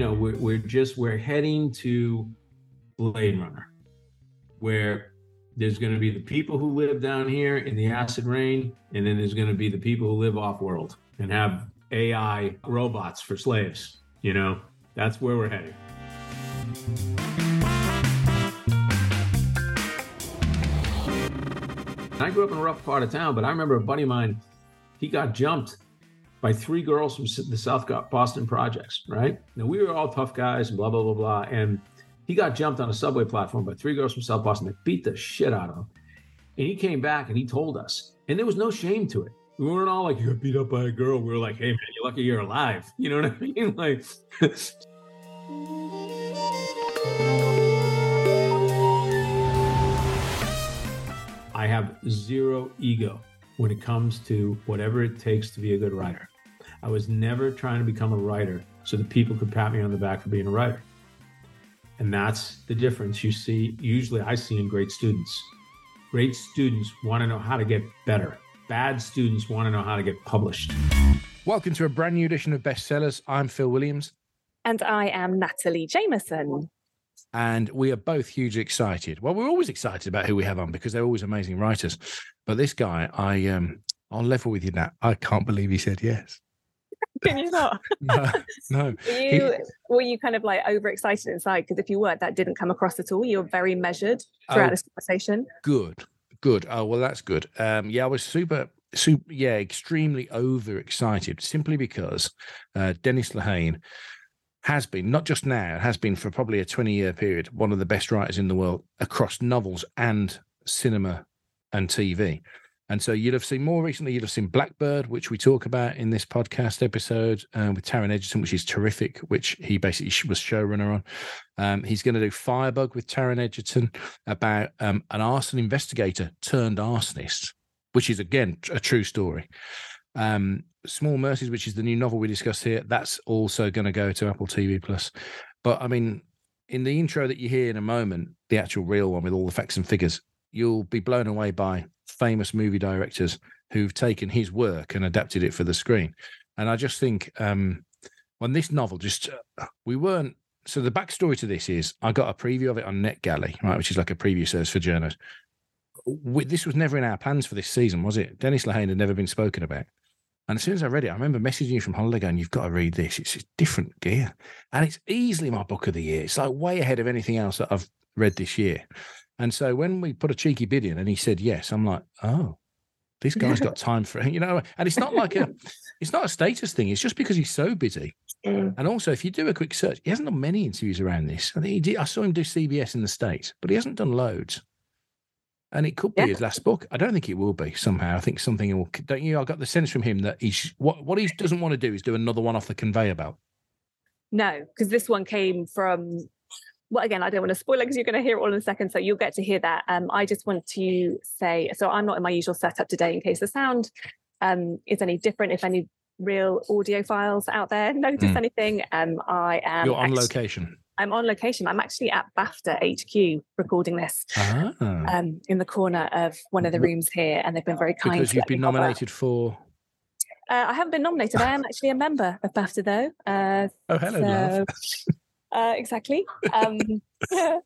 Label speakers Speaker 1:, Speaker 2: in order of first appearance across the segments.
Speaker 1: know, we're, we're just we're heading to Blade Runner, where there's going to be the people who live down here in the acid rain, and then there's going to be the people who live off world and have AI robots for slaves. You know, that's where we're heading. I grew up in a rough part of town, but I remember a buddy of mine, he got jumped by three girls from the South Boston projects, right? Now we were all tough guys and blah, blah, blah, blah. And he got jumped on a subway platform by three girls from South Boston. They beat the shit out of him. And he came back and he told us, and there was no shame to it. We weren't all like, you got beat up by a girl. We were like, hey, man, you're lucky you're alive. You know what I mean? Like, I have zero ego when it comes to whatever it takes to be a good writer. I was never trying to become a writer so that people could pat me on the back for being a writer. And that's the difference you see, usually I see in great students. Great students want to know how to get better. Bad students want to know how to get published.
Speaker 2: Welcome to a brand new edition of Bestsellers. I'm Phil Williams.
Speaker 3: And I am Natalie Jameson
Speaker 2: and we are both hugely excited. Well, we're always excited about who we have on because they're always amazing writers. But this guy, I um, I'll level with you now. I can't believe he said yes.
Speaker 3: Can you not?
Speaker 2: no, no.
Speaker 3: Were you, were you kind of like overexcited inside? Because if you weren't, that didn't come across at all. You were very measured throughout oh, this conversation.
Speaker 2: Good, good. Oh well, that's good. Um, yeah, I was super, super, yeah, extremely overexcited simply because uh, Dennis Lehane has been, not just now, has been for probably a 20 year period, one of the best writers in the world across novels and cinema and TV. And so you'd have seen more recently, you'd have seen Blackbird, which we talk about in this podcast episode um, with Taron Egerton, which is terrific, which he basically was showrunner on. Um, he's going to do Firebug with Taron Egerton about um, an arson investigator turned arsonist, which is, again, a true story. Um, Small Mercies, which is the new novel we discussed here, that's also going to go to Apple TV Plus. But I mean, in the intro that you hear in a moment, the actual real one with all the facts and figures, you'll be blown away by famous movie directors who've taken his work and adapted it for the screen. And I just think um, when this novel just uh, we weren't so the backstory to this is I got a preview of it on NetGalley, right, which is like a preview service for journalists. We, this was never in our plans for this season, was it? Dennis Lehane had never been spoken about. And as soon as I read it, I remember messaging you from holiday going, You've got to read this. It's different gear. And it's easily my book of the year. It's like way ahead of anything else that I've read this year. And so when we put a cheeky bid in and he said yes, I'm like, Oh, this guy's got time for it, you know. And it's not like a it's not a status thing, it's just because he's so busy. Mm. And also, if you do a quick search, he hasn't done many interviews around this. I think he did, I saw him do CBS in the States, but he hasn't done loads and it could be yeah. his last book. I don't think it will be somehow. I think something will. Don't you? I got the sense from him that he's what what he doesn't want to do is do another one off the conveyor belt.
Speaker 3: No, because this one came from. Well, again, I don't want to spoil it because you're going to hear it all in a second, so you'll get to hear that. Um, I just want to say, so I'm not in my usual setup today in case the sound um, is any different. If any real audio files out there notice mm. anything, um, I am.
Speaker 2: You're on location.
Speaker 3: I'm on location. I'm actually at BAFTA HQ recording this ah. um, in the corner of one of the rooms here, and they've been very kind.
Speaker 2: Because you've been nominated for.
Speaker 3: Uh, I haven't been nominated. I am actually a member of BAFTA, though. Uh,
Speaker 2: oh, hello, so.
Speaker 3: uh, exactly. Um,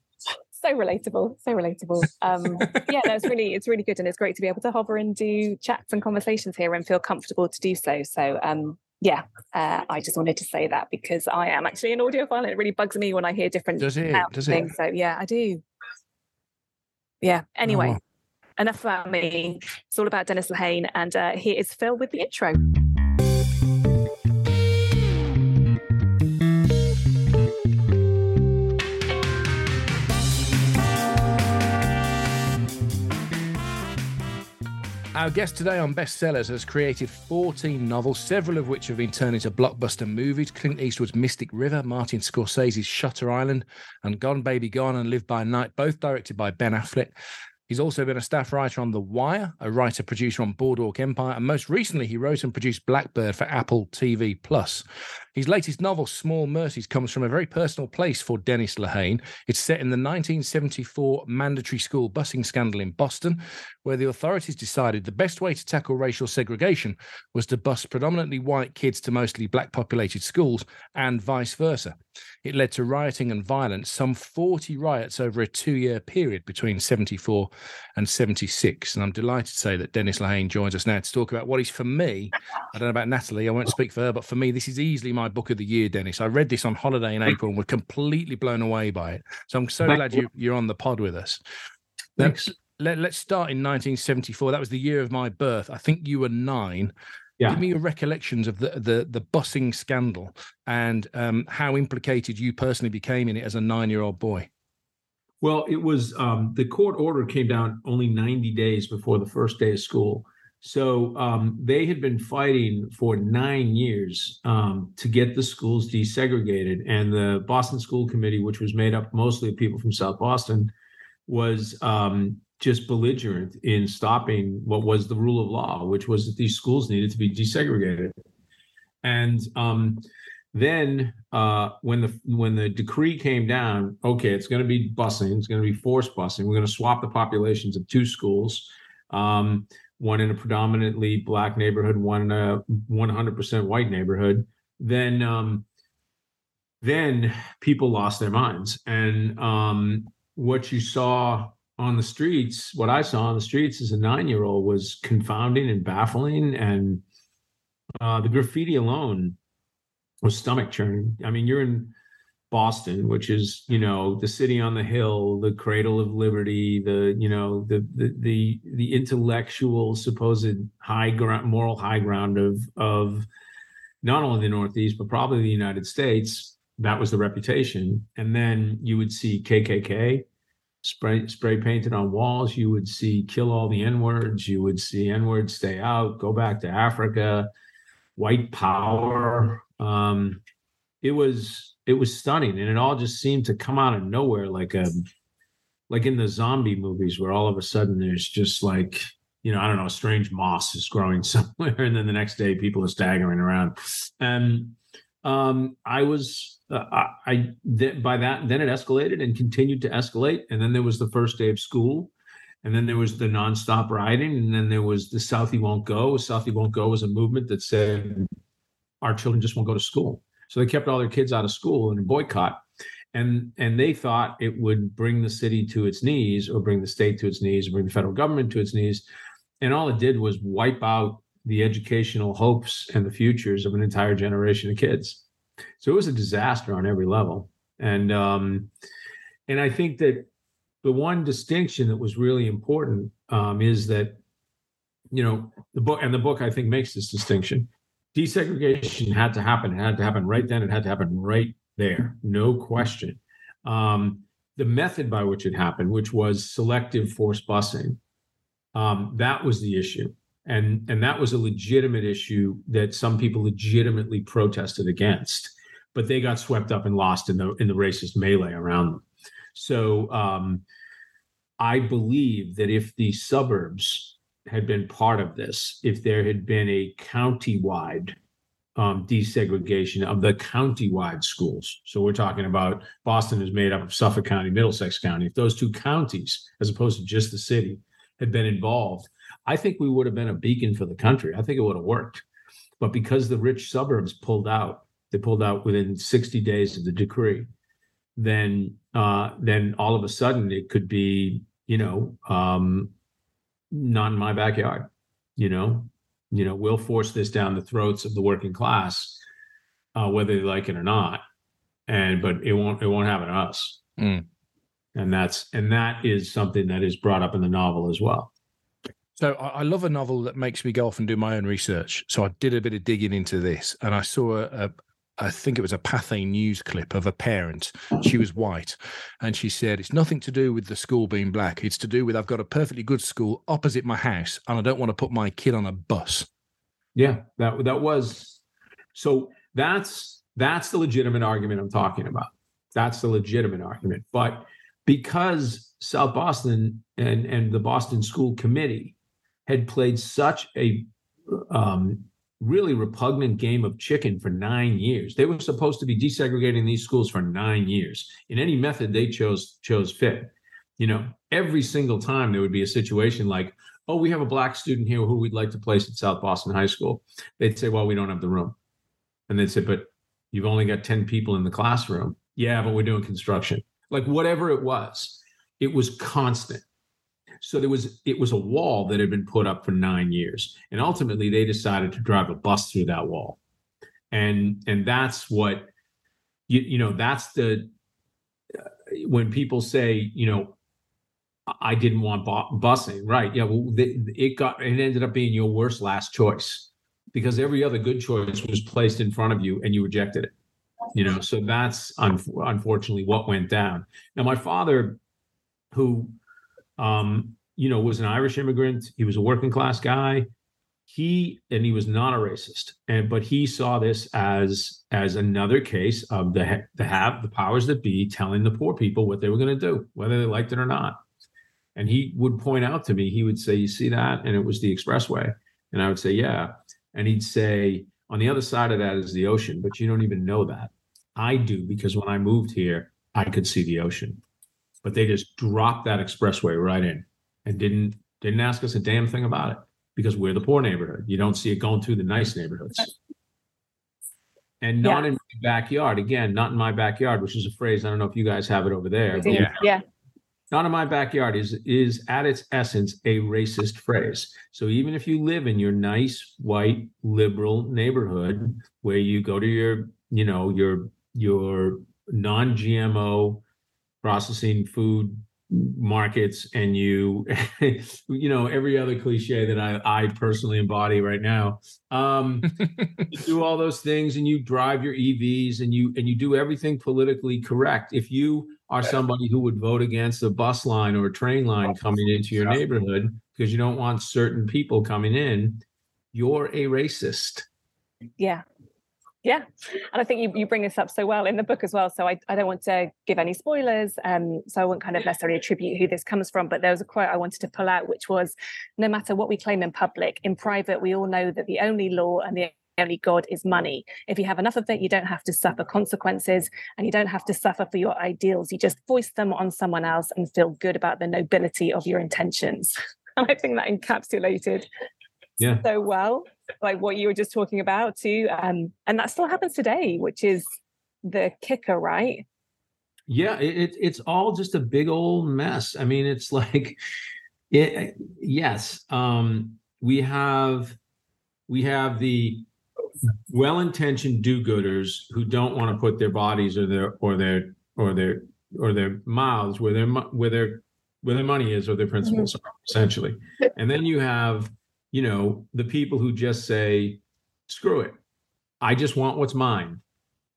Speaker 3: so relatable, so relatable. Um, yeah, no, it's really, it's really good, and it's great to be able to hover and do chats and conversations here and feel comfortable to do so. So, um, yeah, uh, I just wanted to say that because I am actually an audiophile and it really bugs me when I hear different
Speaker 2: Does it? Does
Speaker 3: things. It? So yeah, I do. Yeah. Anyway, oh. enough about me. It's all about Dennis Lehane, and uh, here is Phil with the intro.
Speaker 2: Our guest today on Bestsellers has created 14 novels, several of which have been turned into blockbuster movies. Clint Eastwood's Mystic River, Martin Scorsese's Shutter Island, and Gone Baby Gone and Live by Night, both directed by Ben Affleck. He's also been a staff writer on The Wire, a writer producer on Boardwalk Empire, and most recently he wrote and produced Blackbird for Apple TV Plus. His latest novel, Small Mercies, comes from a very personal place for Dennis Lehane. It's set in the 1974 mandatory school busing scandal in Boston, where the authorities decided the best way to tackle racial segregation was to bus predominantly white kids to mostly black populated schools and vice versa. It led to rioting and violence, some 40 riots over a two year period between 74 and 76. And I'm delighted to say that Dennis Lehane joins us now to talk about what is, for me, I don't know about Natalie, I won't speak for her, but for me, this is easily my book of the year, Dennis. I read this on holiday in April and was completely blown away by it. So I'm so glad you, you're on the pod with us.
Speaker 1: Thanks.
Speaker 2: Let, let's start in 1974. That was the year of my birth. I think you were nine.
Speaker 1: Yeah.
Speaker 2: Give me your recollections of the the the busing scandal and um, how implicated you personally became in it as a nine year old boy.
Speaker 1: Well, it was um, the court order came down only 90 days before the first day of school. So um, they had been fighting for nine years um, to get the schools desegregated. And the Boston School Committee, which was made up mostly of people from South Boston, was um, just belligerent in stopping what was the rule of law, which was that these schools needed to be desegregated. And um, then uh, when the when the decree came down, okay, it's going to be busing, it's going to be forced busing. We're going to swap the populations of two schools, um, one in a predominantly black neighborhood, one in a 100% white neighborhood. Then um, then people lost their minds, and um, what you saw on the streets, what I saw on the streets as a nine year old was confounding and baffling. And uh, the graffiti alone was stomach churning. I mean, you're in Boston, which is, you know, the city on the hill, the cradle of liberty, the, you know, the the the, the intellectual supposed high ground, moral high ground of of not only the Northeast, but probably the United States. That was the reputation. And then you would see KKK, spray spray painted on walls. You would see kill all the N words. You would see N words stay out. Go back to Africa. White power. Um, it was it was stunning, and it all just seemed to come out of nowhere, like a like in the zombie movies, where all of a sudden there's just like you know I don't know, a strange moss is growing somewhere, and then the next day people are staggering around, and um, I was uh, I, I th- by that then it escalated and continued to escalate, and then there was the first day of school, and then there was the nonstop rioting, and then there was the Southie won't go. Southie won't go was a movement that said our children just won't go to school, so they kept all their kids out of school in a boycott, and and they thought it would bring the city to its knees, or bring the state to its knees, or bring the federal government to its knees, and all it did was wipe out the educational hopes and the futures of an entire generation of kids. So it was a disaster on every level. And um, and I think that the one distinction that was really important um, is that you know the book and the book I think makes this distinction. Desegregation had to happen. It had to happen right then. It had to happen right there. No question. Um, the method by which it happened, which was selective force busing, um, that was the issue and and that was a legitimate issue that some people legitimately protested against but they got swept up and lost in the in the racist melee around them so um, i believe that if the suburbs had been part of this if there had been a county-wide um, desegregation of the county-wide schools so we're talking about boston is made up of suffolk county middlesex county if those two counties as opposed to just the city had been involved I think we would have been a beacon for the country. I think it would have worked. But because the rich suburbs pulled out, they pulled out within 60 days of the decree, then uh, then all of a sudden it could be, you know, um, not in my backyard. You know, you know, we'll force this down the throats of the working class, uh, whether they like it or not. And but it won't it won't happen to us.
Speaker 2: Mm.
Speaker 1: And that's and that is something that is brought up in the novel as well.
Speaker 2: So I, I love a novel that makes me go off and do my own research. So I did a bit of digging into this, and I saw a, a I think it was a Pathé news clip of a parent. She was white, and she said, "It's nothing to do with the school being black. It's to do with I've got a perfectly good school opposite my house, and I don't want to put my kid on a bus."
Speaker 1: Yeah, that that was so. That's that's the legitimate argument I'm talking about. That's the legitimate argument, but because South Boston and and the Boston School Committee had played such a um, really repugnant game of chicken for nine years. They were supposed to be desegregating these schools for nine years in any method they chose chose fit. You know, every single time there would be a situation like, oh, we have a black student here who we'd like to place at South Boston High School. They'd say, well, we don't have the room. And they'd say, but you've only got 10 people in the classroom. Yeah, but we're doing construction. Like whatever it was, it was constant. So there was it was a wall that had been put up for nine years, and ultimately they decided to drive a bus through that wall, and and that's what you you know that's the uh, when people say you know I didn't want bu- busing, right? Yeah, well, the, it got it ended up being your worst last choice because every other good choice was placed in front of you and you rejected it. You know, so that's un- unfortunately what went down. Now, my father, who um, you know, was an Irish immigrant. He was a working class guy. He and he was not a racist, and but he saw this as as another case of the the have the powers that be telling the poor people what they were going to do, whether they liked it or not. And he would point out to me, he would say, "You see that?" And it was the expressway, and I would say, "Yeah." And he'd say, "On the other side of that is the ocean, but you don't even know that." I do because when I moved here, I could see the ocean but they just dropped that expressway right in and didn't didn't ask us a damn thing about it because we're the poor neighborhood. You don't see it going through the nice neighborhoods. And not yeah. in my backyard. Again, not in my backyard, which is a phrase I don't know if you guys have it over there.
Speaker 3: Yeah. yeah.
Speaker 1: Not in my backyard is is at its essence a racist phrase. So even if you live in your nice white liberal neighborhood where you go to your, you know, your your non-GMO processing food markets and you you know every other cliche that i i personally embody right now um you do all those things and you drive your evs and you and you do everything politically correct. If you are somebody who would vote against a bus line or a train line coming into your neighborhood because you don't want certain people coming in you're a racist.
Speaker 3: Yeah yeah, and I think you, you bring this up so well in the book as well. So I, I don't want to give any spoilers, um, so I won't kind of necessarily attribute who this comes from. But there was a quote I wanted to pull out, which was, "No matter what we claim in public, in private we all know that the only law and the only God is money. If you have enough of it, you don't have to suffer consequences and you don't have to suffer for your ideals. You just voice them on someone else and feel good about the nobility of your intentions. And I think that encapsulated yeah. so well, like what you were just talking about too. Um, and that still happens today, which is the kicker, right?
Speaker 1: Yeah, it, it's all just a big old mess. I mean, it's like, it, yes, um, we have we have the well-intentioned do-gooders who don't want to put their bodies or their or their or their or their mouths where their where their where their money is or their principles mm-hmm. are essentially and then you have you know, the people who just say, screw it. I just want what's mine.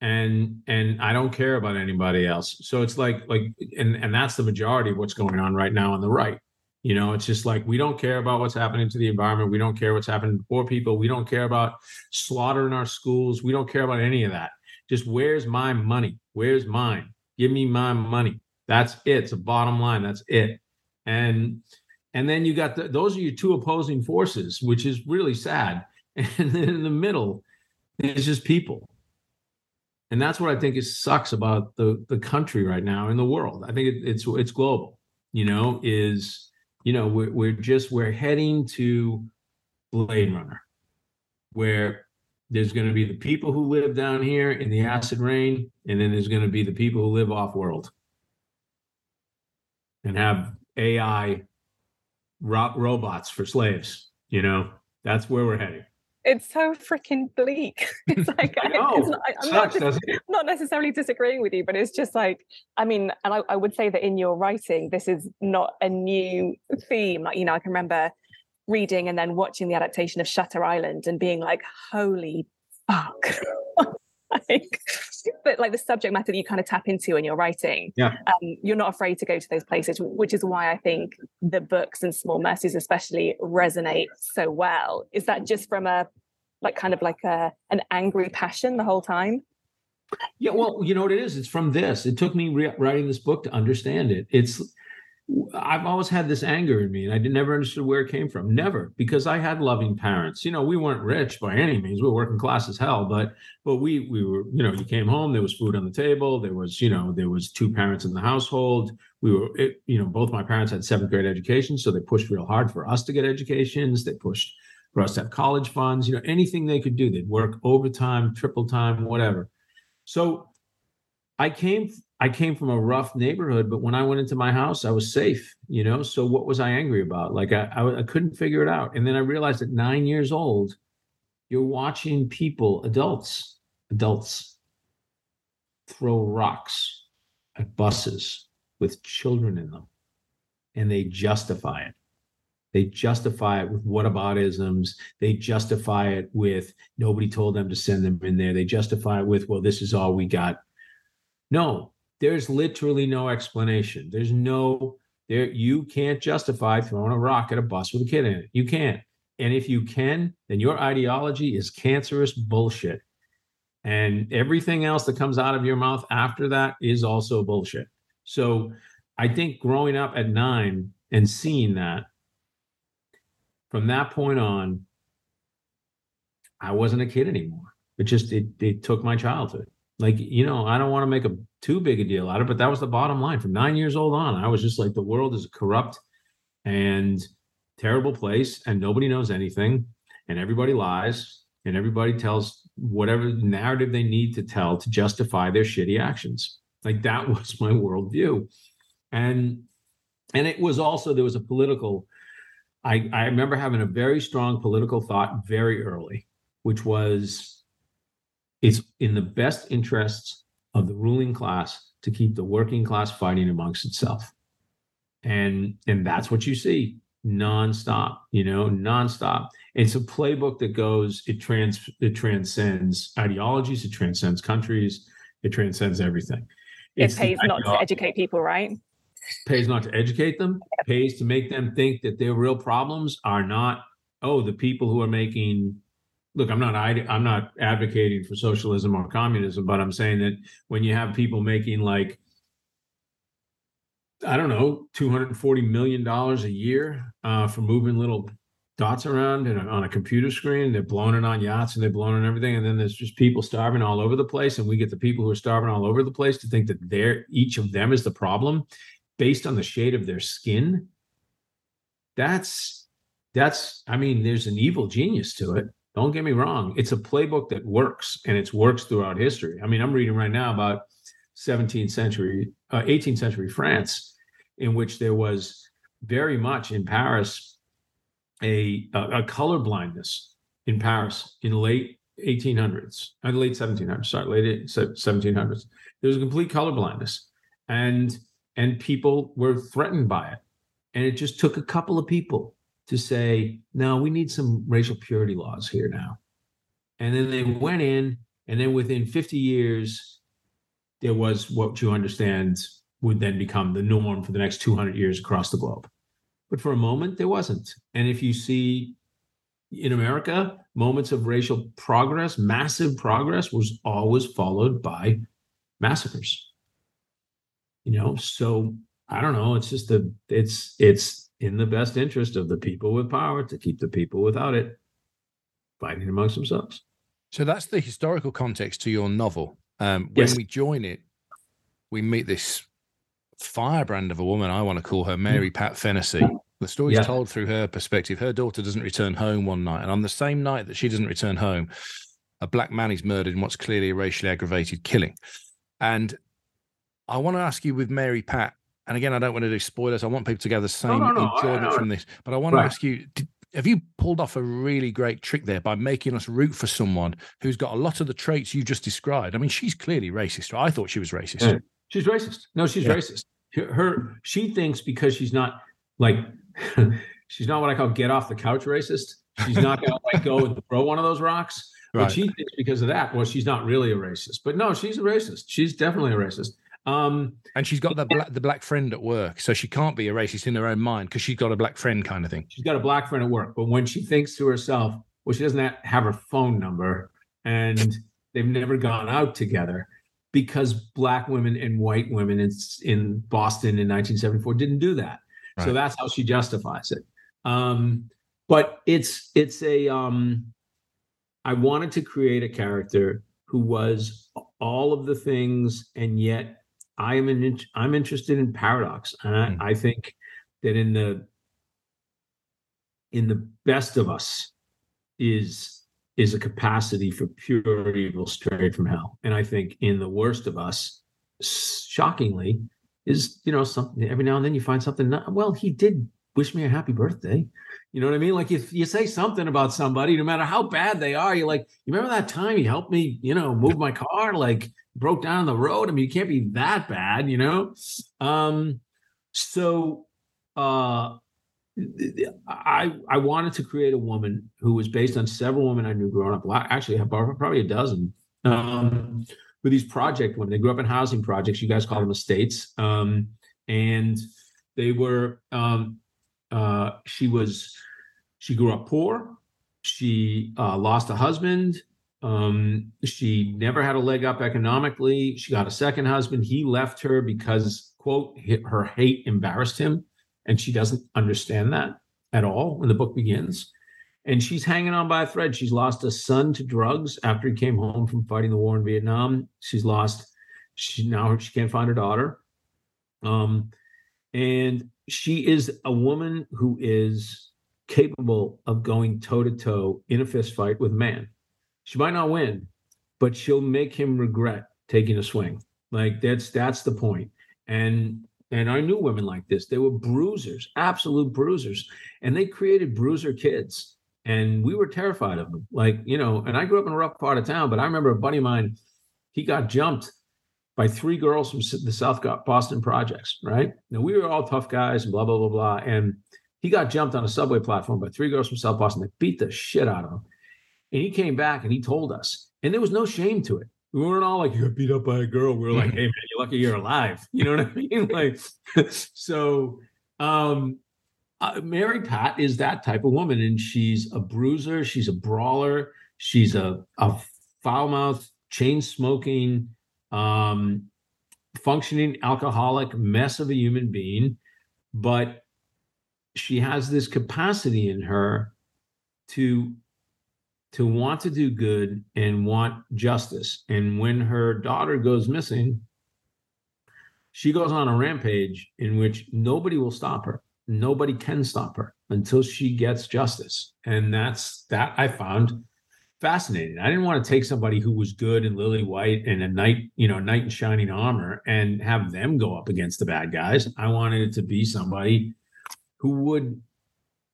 Speaker 1: And and I don't care about anybody else. So it's like like and and that's the majority of what's going on right now on the right. You know, it's just like we don't care about what's happening to the environment. We don't care what's happening to poor people. We don't care about slaughtering our schools. We don't care about any of that. Just where's my money? Where's mine? Give me my money. That's it. It's a bottom line. That's it. And and then you got the, those are your two opposing forces, which is really sad. And then in the middle, it's just people. And that's what I think is sucks about the the country right now in the world. I think it, it's it's global. You know, is you know we're we're just we're heading to Blade Runner, where there's going to be the people who live down here in the acid rain, and then there's going to be the people who live off world and have AI ro- robots for slaves. You know, that's where we're heading.
Speaker 3: It's so freaking bleak. It's like I know. It's not, I'm Sucks, not, not, necessarily disagreeing with you, but it's just like I mean, and I, I would say that in your writing, this is not a new theme. Like you know, I can remember reading and then watching the adaptation of Shutter Island and being like, "Holy fuck!" like, but like the subject matter that you kind of tap into in your writing,
Speaker 1: yeah,
Speaker 3: um, you're not afraid to go to those places, which is why I think the books and Small Mercies especially resonate so well. Is that just from a like kind of like a an angry passion the whole time?
Speaker 1: Yeah, well, you know what it is. It's from this. It took me re- writing this book to understand it. It's I've always had this anger in me, and I never understood where it came from. Never, because I had loving parents. You know, we weren't rich by any means. We were working class as hell, but but we we were. You know, you came home, there was food on the table. There was you know there was two parents in the household. We were it, you know both my parents had seventh grade education, so they pushed real hard for us to get educations. They pushed for us to have college funds. You know, anything they could do, they'd work overtime, triple time, whatever. So I came I came from a rough neighborhood, but when I went into my house, I was safe, you know. So what was I angry about? Like I, I, I couldn't figure it out. And then I realized at nine years old, you're watching people, adults, adults, throw rocks at buses with children in them, and they justify it. They justify it with whataboutisms. They justify it with nobody told them to send them in there. They justify it with, well, this is all we got. No, there's literally no explanation. There's no there you can't justify throwing a rock at a bus with a kid in it. You can't. And if you can, then your ideology is cancerous bullshit. And everything else that comes out of your mouth after that is also bullshit. So I think growing up at nine and seeing that, from that point on, I wasn't a kid anymore. It just it, it took my childhood like you know i don't want to make a too big a deal out of it but that was the bottom line. From nine years old on i was just like the world is corrupt and terrible place and nobody knows anything and everybody lies and everybody tells whatever narrative they need to tell to justify their shitty actions. Like that was my worldview. And and it was also there was a political i i remember having a very strong political thought very early which was it's in the best interests of the ruling class to keep the working class fighting amongst itself. And and that's what you see nonstop, you know, nonstop. It's a playbook that goes, it trans it transcends ideologies, it transcends countries, it transcends everything.
Speaker 3: It's it pays not to educate people, right?
Speaker 1: Pays not to educate them, pays to make them think that their real problems are not, oh, the people who are making look, I'm not I'm not advocating for socialism or communism, but I'm saying that when you have people making like I don't know, two hundred and forty million dollars a year uh, for moving little dots around a, on a computer screen. They're blowing it on yachts and they're blowing it everything, and then there's just people starving all over the place, and we get the people who are starving all over the place to think that they're each of them is the problem based on the shade of their skin. That's that's I mean, there's an evil genius to it don't get me wrong. It's a playbook that works and it's works throughout history. I mean, I'm reading right now about 17th century, uh, 18th century France, in which there was very much in Paris a, a, a color blindness in Paris in late 1800s, uh, late 1700s, sorry, late 1700s. There was a complete color blindness, and and people were threatened by it, and it just took a couple of people to say, no, we need some racial purity laws here now. And then they went in, and then within 50 years, there was what you understand would then become the norm for the next 200 years across the globe. But for a moment, there wasn't. And if you see in America, moments of racial progress, massive progress, was always followed by massacres. You know, so I don't know. It's just a, it's, it's, in the best interest of the people with power to keep the people without it fighting amongst themselves.
Speaker 2: So that's the historical context to your novel. Um, when yes. we join it, we meet this firebrand of a woman. I want to call her Mary Pat Hennessy. The story is yeah. told through her perspective. Her daughter doesn't return home one night, and on the same night that she doesn't return home, a black man is murdered in what's clearly a racially aggravated killing. And I want to ask you with Mary Pat, and again, I don't want to do spoilers. I want people to get the same no, no, no, enjoyment from this. But I want right. to ask you: did, Have you pulled off a really great trick there by making us root for someone who's got a lot of the traits you just described? I mean, she's clearly racist. I thought she was racist. Yeah.
Speaker 1: She's racist. No, she's yeah. racist. Her, she thinks because she's not like she's not what I call get off the couch racist. She's not going to like go and throw one of those rocks. Right. But she thinks because of that, well, she's not really a racist. But no, she's a racist. She's definitely a racist. Um,
Speaker 2: and she's got the black, the black friend at work, so she can't be a racist in her own mind because she's got a black friend kind of thing.
Speaker 1: She's got a black friend at work, but when she thinks to herself, well, she doesn't have her phone number, and they've never gone out together. because black women and white women in, in Boston in 1974 didn't do that. Right. So that's how she justifies it. Um, but it's it's a um, I wanted to create a character who was all of the things, and yet I am an I'm interested in paradox, and I, mm. I think that in the in the best of us is is a capacity for pure evil straight from hell. And I think in the worst of us, shockingly, is you know something every now and then you find something not, well he did wish me a happy birthday you know what i mean like if you say something about somebody no matter how bad they are you're like you remember that time you helped me you know move my car like broke down on the road i mean you can't be that bad you know um so uh I I wanted to create a woman who was based on several women I knew growing up. Actually, probably a dozen. Um, with these project women, they grew up in housing projects. You guys call them estates, um, and they were. Um, uh, she was. She grew up poor. She uh, lost a husband. Um, she never had a leg up economically. She got a second husband. He left her because quote her hate embarrassed him and she doesn't understand that at all when the book begins. And she's hanging on by a thread. She's lost a son to drugs after he came home from fighting the war in Vietnam. She's lost. She now she can't find her daughter. Um, and she is a woman who is capable of going toe to toe in a fist fight with man. She might not win, but she'll make him regret taking a swing. Like that's that's the point. And and I knew women like this. They were bruisers, absolute bruisers. And they created bruiser kids. And we were terrified of them. Like, you know, and I grew up in a rough part of town, but I remember a buddy of mine, he got jumped by three girls from the South Boston projects, right? Now we were all tough guys and blah, blah, blah, blah. And he got jumped on a subway platform by three girls from South Boston. They beat the shit out of him. And he came back and he told us, and there was no shame to it we weren't all like you got beat up by a girl. We were like, hey man, you're lucky you're alive. You know what I mean? Like, so um uh, Mary Pat is that type of woman, and she's a bruiser, she's a brawler, she's a a foul mouth, chain smoking, um, functioning alcoholic mess of a human being, but she has this capacity in her to to want to do good and want justice. And when her daughter goes missing, she goes on a rampage in which nobody will stop her. Nobody can stop her until she gets justice. And that's that I found fascinating. I didn't want to take somebody who was good and lily white and a knight, you know, knight in shining armor and have them go up against the bad guys. I wanted it to be somebody who would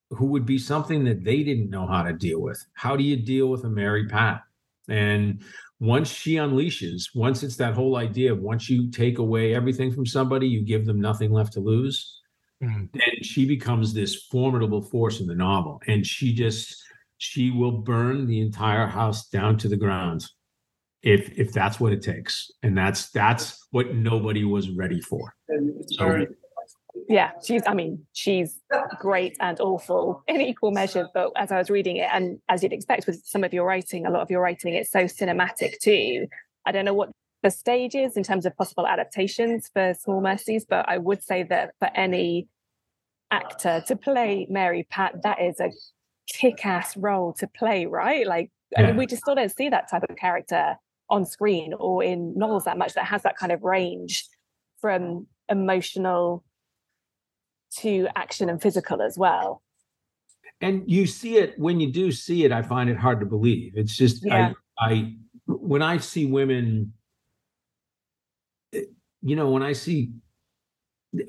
Speaker 1: who would be something that they didn't know how to deal with. How do you deal with a Mary Pat? And once she unleashes, once it's that whole idea of once you take away everything from somebody, you give them nothing left to lose, mm. then she becomes this formidable force in the novel. And she just she will burn the entire house down to the ground if if that's what it takes. And that's that's what nobody was ready for. So,
Speaker 3: yeah she's i mean she's great and awful in equal measure but as i was reading it and as you'd expect with some of your writing a lot of your writing it's so cinematic too i don't know what the stage is in terms of possible adaptations for small mercies but i would say that for any actor to play mary pat that is a kick-ass role to play right like yeah. i mean we just still don't see that type of character on screen or in novels that much that has that kind of range from emotional to action and physical as well.
Speaker 1: And you see it when you do see it, I find it hard to believe. It's just yeah. I I when I see women, eh, you know, when I see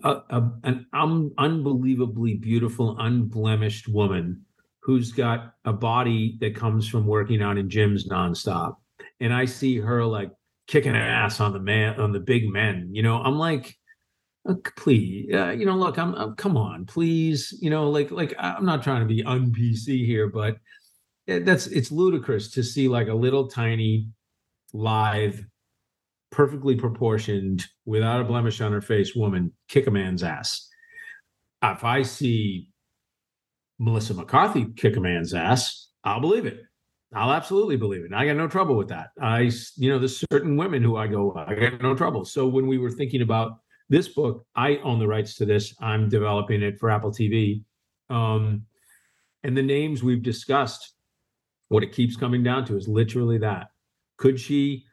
Speaker 1: a, a, an um, unbelievably beautiful, unblemished woman who's got a body that comes from working out in gyms nonstop, and I see her like kicking her ass on the man on the big men, you know, I'm like, uh, please uh, you know look I'm, I'm, come on please you know like like i'm not trying to be un pc here but that's it's ludicrous to see like a little tiny live perfectly proportioned without a blemish on her face woman kick a man's ass. If i see melissa mccarthy kick a man's ass i'll believe it I'll absolutely believe it. I got no trouble with that. I, you know, there's certain women who I go, I got no trouble. So when we were thinking about this book, I own the rights to this. I'm developing it for Apple TV. Um, and the names we've discussed, what it keeps coming down to is literally that. Could she,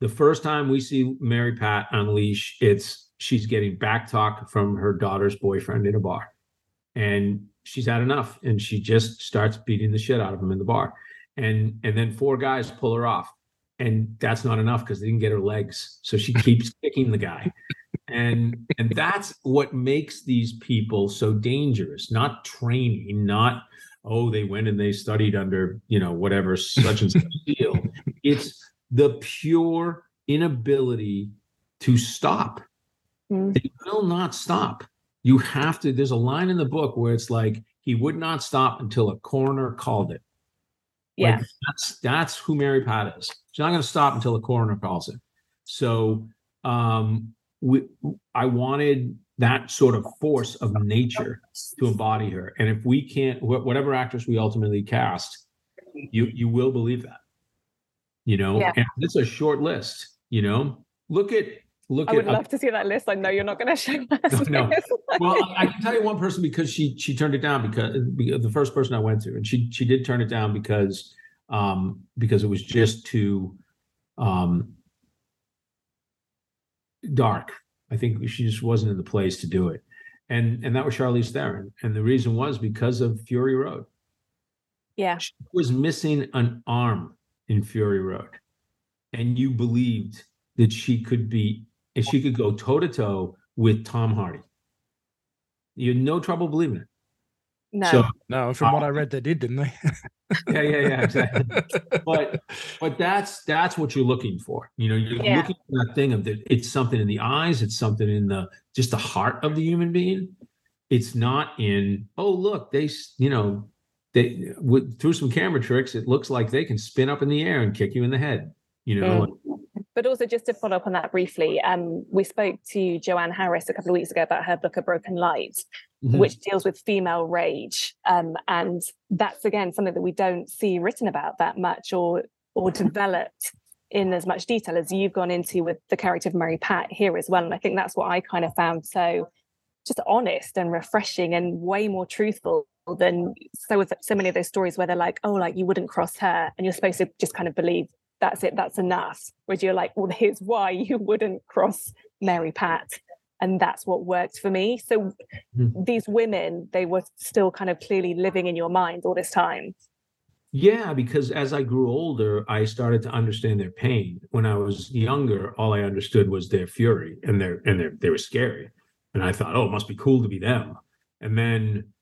Speaker 1: the first time we see Mary Pat unleash, it's she's getting back talk from her daughter's boyfriend in a bar. And she's had enough and she just starts beating the shit out of him in the bar. And and then four guys pull her off. And that's not enough because they didn't get her legs. So she keeps kicking the guy and and that's what makes these people so dangerous not training not oh they went and they studied under you know whatever such and such deal it's the pure inability to stop mm. they will not stop you have to there's a line in the book where it's like he would not stop until a coroner called it
Speaker 3: yeah like
Speaker 1: that's that's who mary pat is she's not going to stop until a coroner calls it so um we, I wanted that sort of force of nature to embody her. And if we can't, whatever actress we ultimately cast, you you will believe that. You know, yeah. and it's a short list. You know, look at look
Speaker 3: I would love to see that list. I know you're not going to show us.
Speaker 1: No, no. well, I, I, can tell you one person because she she turned it down because, because the first person I went to, and she she did turn it down because um because it was just too um dark. I think she just wasn't in the place to do it. And and that was Charlize Theron. And the reason was because of Fury Road.
Speaker 3: Yeah.
Speaker 1: She was missing an arm in Fury Road. And you believed that she could be and she could go toe to toe with Tom Hardy. You had no trouble believing it.
Speaker 3: No, so,
Speaker 2: no. From uh, what I read, they did, didn't they?
Speaker 1: yeah, yeah, yeah, exactly. but but that's that's what you're looking for. You know, you're yeah. looking for that thing of that. It's something in the eyes. It's something in the just the heart of the human being. It's not in oh look they you know they with, through some camera tricks. It looks like they can spin up in the air and kick you in the head. You know. Mm.
Speaker 3: But also, just to follow up on that briefly, um, we spoke to Joanne Harris a couple of weeks ago about her book, A Broken Light, mm-hmm. which deals with female rage. Um, and that's again something that we don't see written about that much or or developed in as much detail as you've gone into with the character of Mary Pat here as well. And I think that's what I kind of found so just honest and refreshing and way more truthful than so so many of those stories where they're like, oh, like you wouldn't cross her, and you're supposed to just kind of believe that's it, that's enough. Whereas you're like, well, here's why you wouldn't cross Mary Pat. And that's what worked for me. So mm-hmm. these women they were still kind of clearly living in your mind all this time.
Speaker 1: Yeah because as i grew older i started to understand their pain. When i was younger all i understood was their fury and their and their, they were scary. And i thought oh it must be cool to be them. And then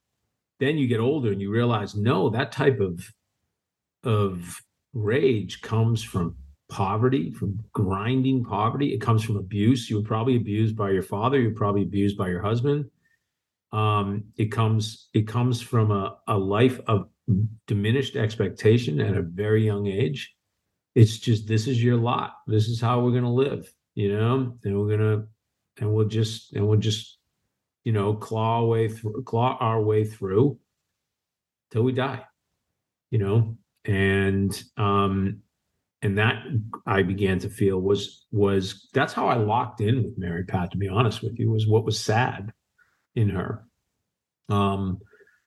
Speaker 1: then you get older and you realize no that type of of rage comes from poverty, from grinding poverty. It comes from abuse. You were probably abused by your father. You're probably abused by your husband. Um, it comes it comes from a, a life of diminished expectation at a very young age. It's just this is your lot. This is how we're gonna live, you know, and we're gonna and we'll just and we'll just you know claw away through claw our way through till we die, you know, and um and that I began to feel was was that's how I locked in with Mary Pat. To be honest with you, was what was sad in her. Um,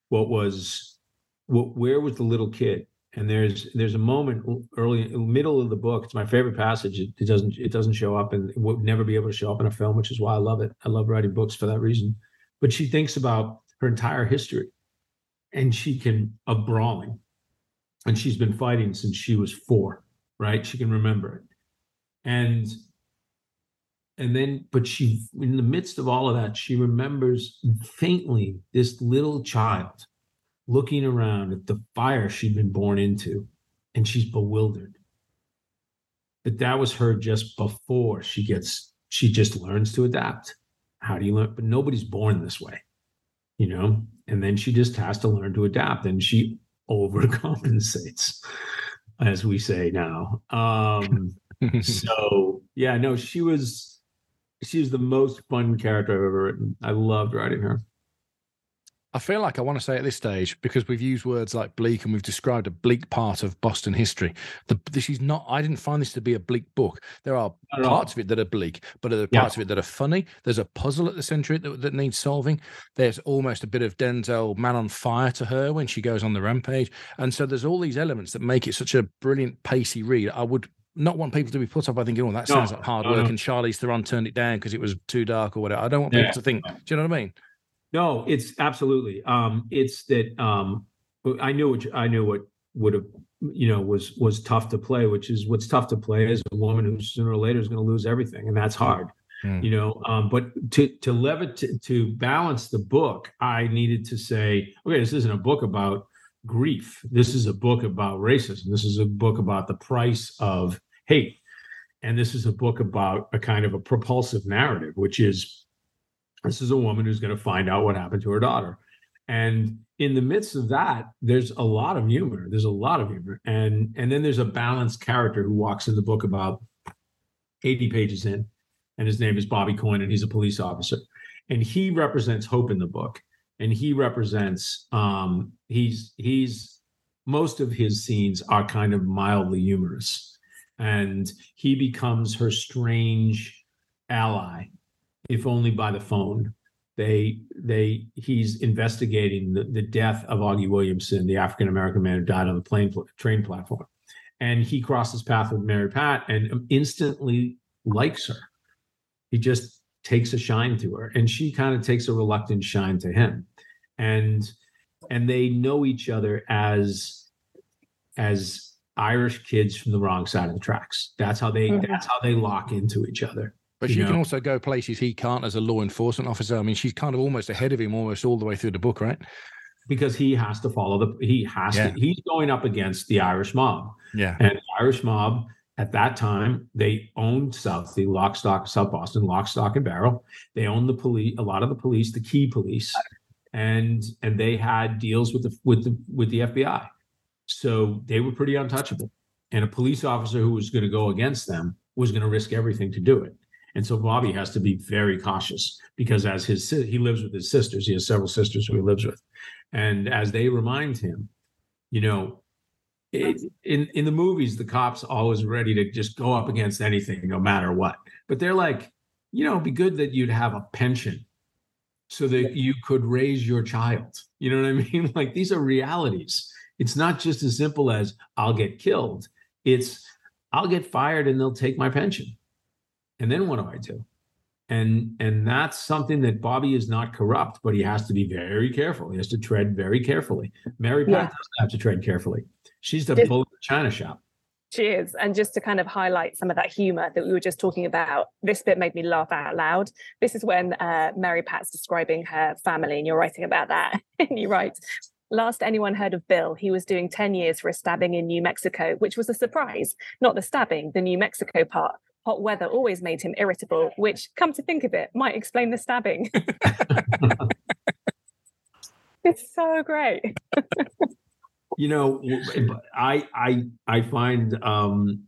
Speaker 1: what was what? Where was the little kid? And there's there's a moment early middle of the book. It's my favorite passage. It, it doesn't it doesn't show up and would never be able to show up in a film, which is why I love it. I love writing books for that reason. But she thinks about her entire history, and she can of brawling, and she's been fighting since she was four right? She can remember it. And and then but she in the midst of all of that she remembers faintly this little child looking around at the fire she'd been born into and she's bewildered but that was her just before she gets she just learns to adapt how do you learn but nobody's born this way you know and then she just has to learn to adapt and she overcompensates as we say now. Um, so yeah, no, she was she was the most fun character I've ever written. I loved writing her.
Speaker 2: I feel like I want to say at this stage because we've used words like bleak and we've described a bleak part of Boston history. The, this is not. I didn't find this to be a bleak book. There are parts of it that are bleak, but there are parts yeah. of it that are funny. There's a puzzle at the center of it that, that needs solving. There's almost a bit of Denzel man on fire to her when she goes on the rampage, and so there's all these elements that make it such a brilliant, pacey read. I would not want people to be put off by thinking, "Oh, that sounds no, like hard work," no. and Charlize Theron turned it down because it was too dark or whatever. I don't want people yeah. to think. Do you know what I mean?
Speaker 1: No, it's absolutely. Um, it's that um, I knew what I knew what would have you know was was tough to play, which is what's tough to play is a woman who sooner or later is going to lose everything, and that's hard. Mm. You know, um, but to to levitate to, to balance the book, I needed to say, okay, this isn't a book about grief. This is a book about racism. This is a book about the price of hate, and this is a book about a kind of a propulsive narrative, which is this is a woman who's going to find out what happened to her daughter. And in the midst of that, there's a lot of humor. There's a lot of humor. And and then there's a balanced character who walks in the book about 80 pages in, and his name is Bobby Coyne, and he's a police officer. And he represents hope in the book. And he represents um, he's he's most of his scenes are kind of mildly humorous. And he becomes her strange ally if only by the phone. They they he's investigating the, the death of Auggie Williamson, the African American man who died on the plane train platform, and he crosses path with Mary Pat and instantly likes her. He just takes a shine to her, and she kind of takes a reluctant shine to him, and and they know each other as as Irish kids from the wrong side of the tracks. That's how they mm-hmm. that's how they lock into each other.
Speaker 2: But she can also go places he can't as a law enforcement officer. I mean, she's kind of almost ahead of him almost all the way through the book, right?
Speaker 1: Because he has to follow the he has yeah. to he's going up against the Irish mob.
Speaker 2: Yeah.
Speaker 1: And the Irish mob at that time, they owned Southie, lock, stock, South Boston, lock, stock, and barrel. They owned the police, a lot of the police, the key police, and and they had deals with the with the with the FBI. So they were pretty untouchable. And a police officer who was going to go against them was going to risk everything to do it. And so Bobby has to be very cautious because as his he lives with his sisters, he has several sisters who he lives with, and as they remind him, you know, it, in in the movies, the cops always ready to just go up against anything, no matter what. But they're like, you know, it'd be good that you'd have a pension so that you could raise your child. You know what I mean? Like these are realities. It's not just as simple as I'll get killed. It's I'll get fired and they'll take my pension and then what do I do? And and that's something that Bobby is not corrupt, but he has to be very careful. He has to tread very carefully. Mary Pat yeah. doesn't have to tread carefully. She's the bull of the china shop.
Speaker 3: She is. And just to kind of highlight some of that humor that we were just talking about, this bit made me laugh out loud. This is when uh, Mary Pat's describing her family, and you're writing about that. and you write, Last anyone heard of Bill, he was doing 10 years for a stabbing in New Mexico, which was a surprise. Not the stabbing, the New Mexico part hot weather always made him irritable, which, come to think of it, might explain the stabbing. it's so great.
Speaker 1: you know, I I I find um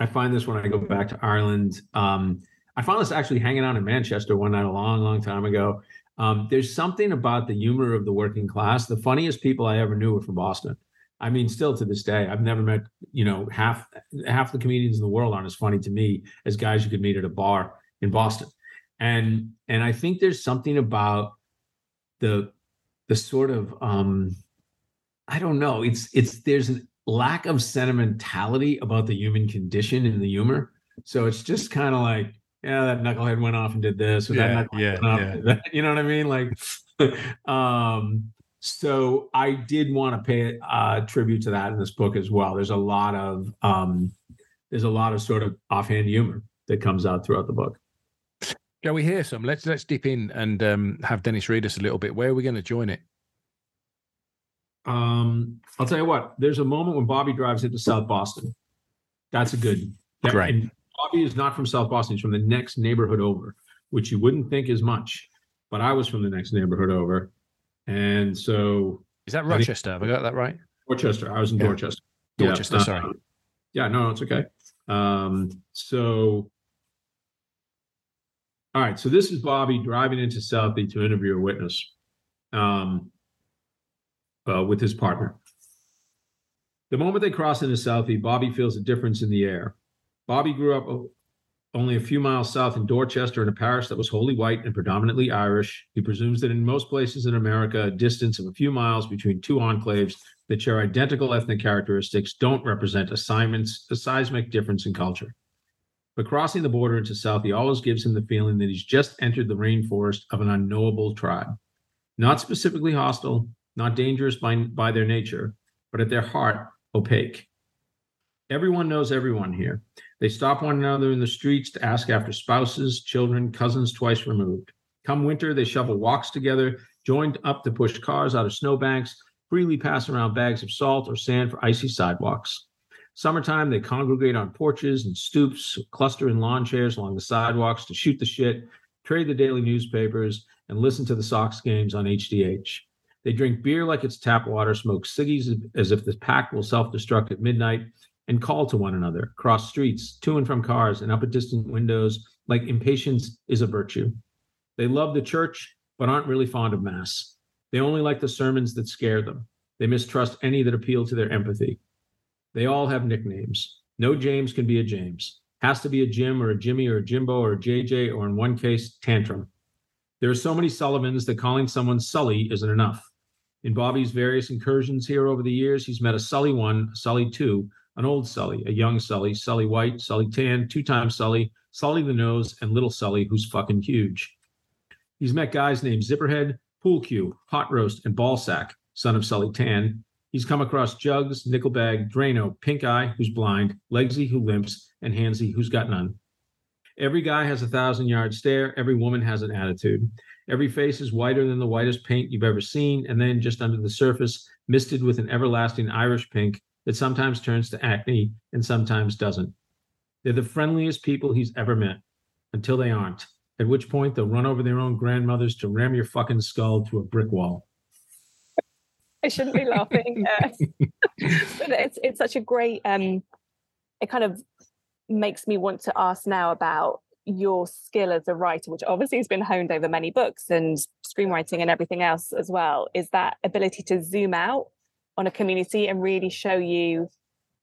Speaker 1: I find this when I go back to Ireland. Um, I found this actually hanging out in Manchester one night a long, long time ago. Um, there's something about the humor of the working class. The funniest people I ever knew were from Boston. I mean, still to this day, I've never met, you know, half half the comedians in the world aren't as funny to me as guys you could meet at a bar in Boston. And and I think there's something about the the sort of um I don't know, it's it's there's a lack of sentimentality about the human condition in the humor. So it's just kind of like, yeah, that knucklehead went off and did this, or yeah, that yeah, yeah. You know what I mean? Like um so I did want to pay uh, tribute to that in this book as well. There's a lot of um, there's a lot of sort of offhand humor that comes out throughout the book.
Speaker 2: Shall we hear some? Let's let's dip in and um, have Dennis read us a little bit. Where are we going to join it?
Speaker 1: Um, I'll tell you what. There's a moment when Bobby drives into South Boston. That's a good.
Speaker 2: That, Great.
Speaker 1: And Bobby is not from South Boston. He's from the next neighborhood over, which you wouldn't think is much. But I was from the next neighborhood over, and so
Speaker 2: is that Rochester? Have I got that right?
Speaker 1: Dorchester. I was in yeah. Dorchester.
Speaker 2: Dorchester, yeah. sorry. Uh,
Speaker 1: yeah, no, it's okay. Um, so all right, so this is Bobby driving into Southie to interview a witness. um, uh, with his partner. The moment they cross into Southie, Bobby feels a difference in the air. Bobby grew up only a few miles south in Dorchester in a parish that was wholly white and predominantly Irish. He presumes that in most places in America, a distance of a few miles between two enclaves that share identical ethnic characteristics don't represent assignments, a seismic difference in culture. But crossing the border into South, he always gives him the feeling that he's just entered the rainforest of an unknowable tribe. Not specifically hostile, not dangerous by, by their nature, but at their heart, opaque. Everyone knows everyone here. They stop one another in the streets to ask after spouses, children, cousins twice removed. Come winter, they shovel walks together, joined up to push cars out of snowbanks, freely pass around bags of salt or sand for icy sidewalks. Summertime, they congregate on porches and stoops, cluster in lawn chairs along the sidewalks to shoot the shit, trade the daily newspapers, and listen to the Sox games on HDH. They drink beer like it's tap water, smoke ciggies as if the pack will self destruct at midnight, and call to one another, cross streets, to and from cars, and up at distant windows, like impatience is a virtue. They love the church, but aren't really fond of Mass. They only like the sermons that scare them. They mistrust any that appeal to their empathy. They all have nicknames. No James can be a James. Has to be a Jim or a Jimmy or a Jimbo or a JJ, or in one case, Tantrum. There are so many Sullivans that calling someone Sully isn't enough. In Bobby's various incursions here over the years, he's met a Sully one, a Sully two, an old Sully, a young Sully, Sully White, Sully Tan, two time Sully, Sully the Nose, and Little Sully, who's fucking huge. He's met guys named Zipperhead, Pool Cue, Hot Roast, and Ballsack, son of Sully Tan. He's come across Jugs, Nickelbag, Drano, Pink Eye, who's blind, Legsy, who limps, and Hansy, who's got none. Every guy has a thousand yard stare. Every woman has an attitude. Every face is whiter than the whitest paint you've ever seen. And then just under the surface, misted with an everlasting Irish pink that sometimes turns to acne and sometimes doesn't. They're the friendliest people he's ever met until they aren't, at which point they'll run over their own grandmothers to ram your fucking skull to a brick wall.
Speaker 3: I shouldn't be laughing. Uh, but it's it's such a great um it kind of makes me want to ask now about your skill as a writer, which obviously has been honed over many books and screenwriting and everything else as well, is that ability to zoom out on a community and really show you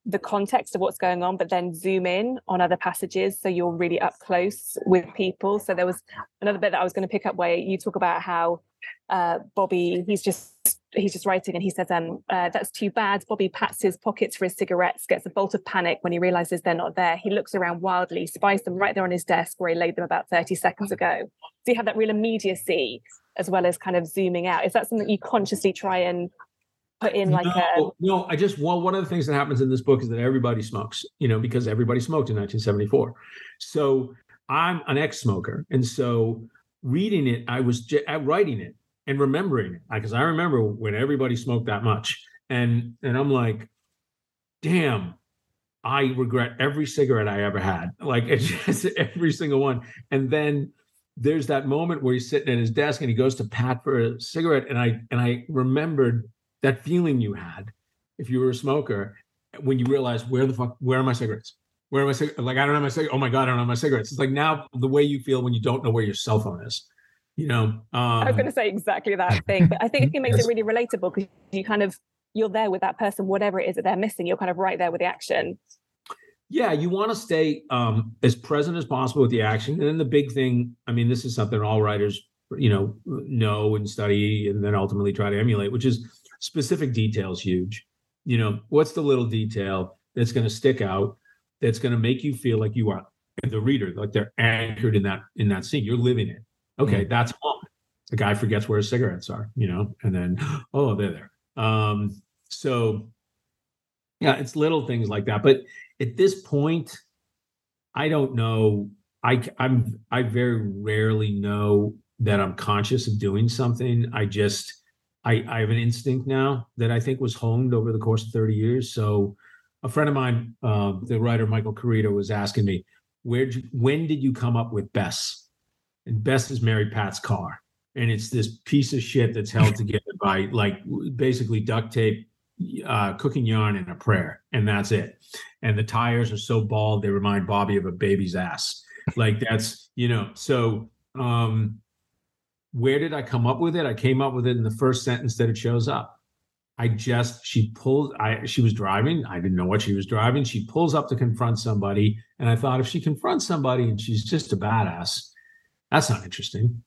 Speaker 3: the context of what's going on, but then zoom in on other passages so you're really up close with people. So there was another bit that I was going to pick up where you talk about how uh, Bobby, he's just he's just writing and he says, um, uh, that's too bad. Bobby pats his pockets for his cigarettes, gets a bolt of panic when he realizes they're not there. He looks around wildly, spies them right there on his desk where he laid them about 30 seconds ago. So you have that real immediacy as well as kind of zooming out. Is that something you consciously try and put in like
Speaker 1: no, a no i just well one of the things that happens in this book is that everybody smokes you know because everybody smoked in 1974 so i'm an ex-smoker and so reading it i was j- writing it and remembering it because I remember when everybody smoked that much, and and I'm like, damn, I regret every cigarette I ever had. Like it's just every single one. And then there's that moment where he's sitting at his desk and he goes to pat for a cigarette, and I and I remembered that feeling you had if you were a smoker when you realize where the fuck where are my cigarettes? Where are my cigarettes like i don't have my cigarettes oh my god i don't have my cigarettes. It's like now the way you feel when you don't know where your cell phone is you know um, i
Speaker 3: was going to say exactly that thing but i think it makes it really relatable because you kind of you're there with that person whatever it is that they're missing you're kind of right there with the action.
Speaker 1: Yeah you want to stay um, as present as possible with the action and then the big thing i mean this is something all writers you know know and study and then ultimately try to emulate which is specific details huge you know what's the little detail that's going to stick out that's going to make you feel like you are the reader like they're anchored in that in that scene you're living it Okay, mm that's on. The guy forgets where his cigarettes are, you know, and then oh, they're there. Um, so yeah, it's little things like that. But at this point, I don't know. I I'm I very rarely know that I'm conscious of doing something. I just I, I have an instinct now that I think was honed over the course of 30 years. So a friend of mine, uh, the writer Michael Koryta, was asking me, where when did you come up with Bess? and Bess is Mary Pat's car. And it's this piece of shit that's held together by like basically duct tape, uh, cooking yarn, and a prayer. And that's it. And the tires are so bald, they remind Bobby of a baby's ass. Like that's, you know, so um where did I come up with it? I came up with it in the first sentence that it shows up. I just she pulled I she was driving. I didn't know what she was driving. She pulls up to confront somebody. And I thought if she confronts somebody and she's just a badass, that's not interesting.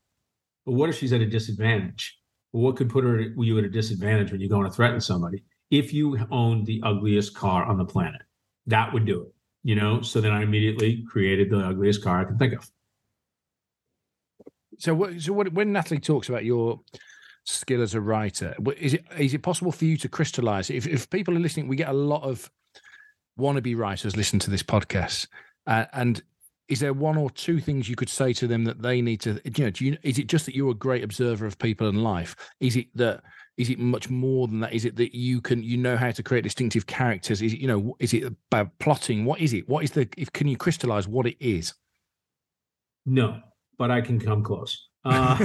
Speaker 1: But what if she's at a disadvantage? Well, what could put her you at a disadvantage when you're going to threaten somebody? If you owned the ugliest car on the planet, that would do it. You know, so then I immediately created the ugliest car I could think of.
Speaker 2: So, what, so what, when Natalie talks about your skill as a writer, is it is it possible for you to crystallize? If if people are listening, we get a lot of wannabe writers listen to this podcast, uh, and is there one or two things you could say to them that they need to you know do you is it just that you're a great observer of people and life? Is it that is it much more than that? Is it that you can you know how to create distinctive characters? Is it you know is it about plotting? What is it? What is the if can you crystallize what it is?
Speaker 1: No but i can come close uh,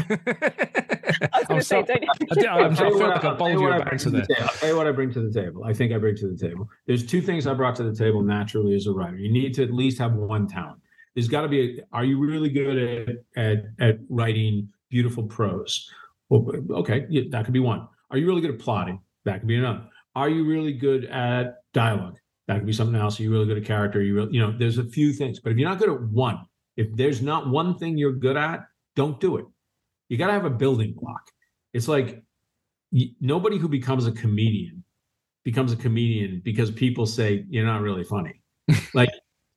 Speaker 3: I was going to say, don't you?
Speaker 2: I'm sure I feel like I bowled you a bouncer there.
Speaker 1: I'll tell you what I bring to the table. I think I bring to the table. There's two things I brought to the table naturally as a writer. You need to at least have one talent there's got to be a, are you really good at, at at writing beautiful prose well okay yeah, that could be one are you really good at plotting that could be another are you really good at dialogue that could be something else are you really good at character you really you know there's a few things but if you're not good at one if there's not one thing you're good at don't do it you got to have a building block it's like nobody who becomes a comedian becomes a comedian because people say you're not really funny like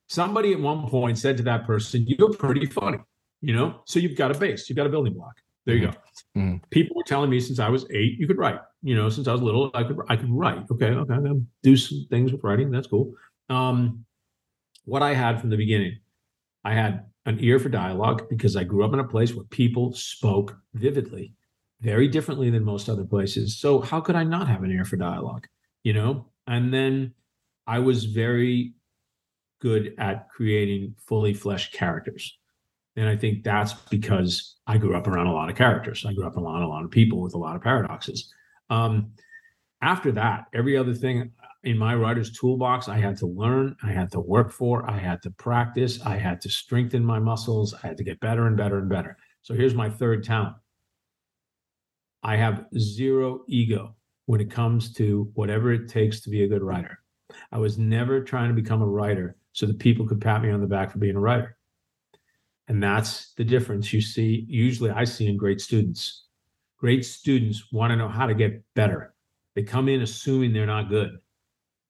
Speaker 1: somebody at one point said to that person, You're pretty funny, you know? So you've got a base, you've got a building block. There you mm-hmm. go. Mm-hmm. People were telling me since I was eight, you could write. You know, since I was little, I could I could write. Okay, okay, I'm gonna do some things with writing. That's cool. Um, what I had from the beginning, I had an ear for dialogue because I grew up in a place where people spoke vividly, very differently than most other places. So how could I not have an ear for dialogue? You know, and then I was very good at creating fully fleshed characters. And I think that's because I grew up around a lot of characters. I grew up around a lot of people with a lot of paradoxes. Um, after that, every other thing in my writer's toolbox, I had to learn, I had to work for, I had to practice, I had to strengthen my muscles, I had to get better and better and better. So here's my third talent I have zero ego when it comes to whatever it takes to be a good writer. I was never trying to become a writer so that people could pat me on the back for being a writer. And that's the difference you see, usually I see in great students. Great students want to know how to get better. They come in assuming they're not good.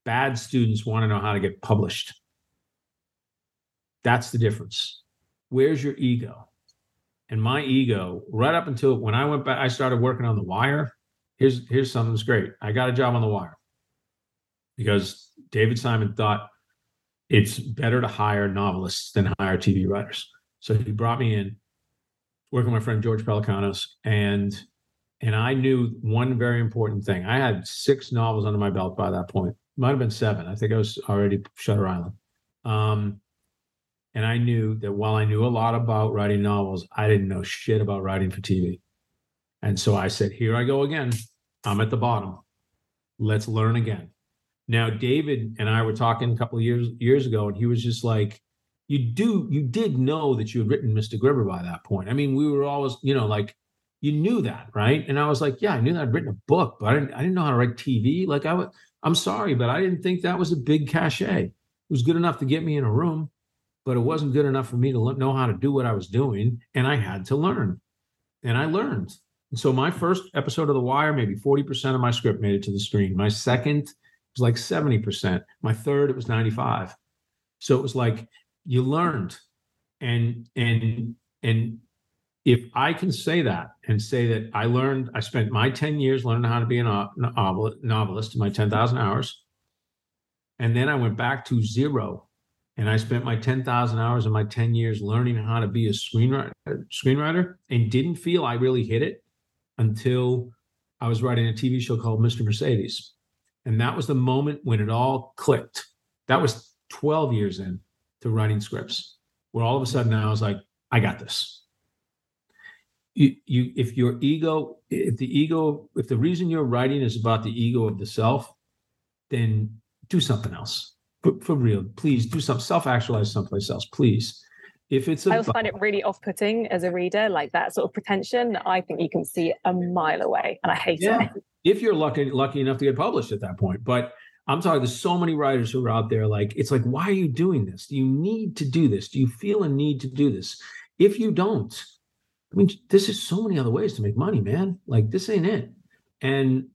Speaker 1: Bad students want to know how to get published. That's the difference. Where's your ego? And my ego, right up until when I went back, I started working on The Wire. Here's here's something that's great. I got a job on The Wire because David Simon thought it's better to hire novelists than hire TV writers. So he brought me in, working with my friend George Pelecanos, and and I knew one very important thing. I had six novels under my belt by that point. Might have been seven. I think I was already Shutter Island. Um, and I knew that while I knew a lot about writing novels, I didn't know shit about writing for TV. And so I said, "Here I go again. I'm at the bottom. Let's learn again." Now, David and I were talking a couple of years years ago, and he was just like, "You do, you did know that you had written Mystic River by that point. I mean, we were always, you know, like you knew that, right?" And I was like, "Yeah, I knew that I'd written a book, but I didn't, I didn't know how to write TV. Like I would, I'm sorry, but I didn't think that was a big cachet. It was good enough to get me in a room, but it wasn't good enough for me to know how to do what I was doing, and I had to learn, and I learned." And so my first episode of The Wire, maybe 40% of my script made it to the screen. My second was like 70%. My third, it was 95. So it was like you learned. And and and if I can say that and say that I learned, I spent my 10 years learning how to be a novel, novelist, my 10,000 hours. And then I went back to zero and I spent my 10,000 hours and my 10 years learning how to be a screenwriter, screenwriter and didn't feel I really hit it until I was writing a TV show called Mr. Mercedes. And that was the moment when it all clicked. That was 12 years in to writing scripts, where all of a sudden I was like, I got this. You, you, if your ego, if the ego, if the reason you're writing is about the ego of the self, then do something else for, for real. Please do some self actualize someplace else, please. if it's a
Speaker 3: I also find it really off-putting as a reader, like that sort of pretension. I think you can see a mile away, and I hate
Speaker 1: yeah,
Speaker 3: it.
Speaker 1: if you're lucky lucky enough to get published at that point. But I'm talking. There's so many writers who are out there. Like it's like, why are you doing this? Do you need to do this? Do you feel a need to do this? If you don't, I mean, this is so many other ways to make money, man. Like this ain't it. And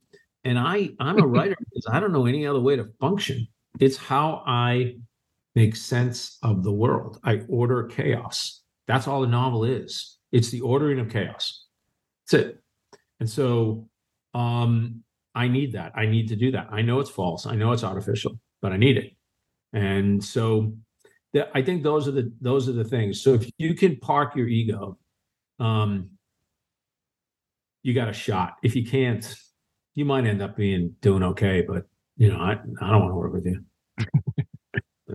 Speaker 1: and I I'm a writer because I don't know any other way to function. It's how I make sense of the world. I order chaos. That's all a novel is. It's the ordering of chaos. That's it. And so um I need that. I need to do that. I know it's false. I know it's artificial, but I need it. And so that I think those are the those are the things. So if you can park your ego, um, you got a shot. If you can't, you might end up being doing okay. But you know, I I don't want to work with you.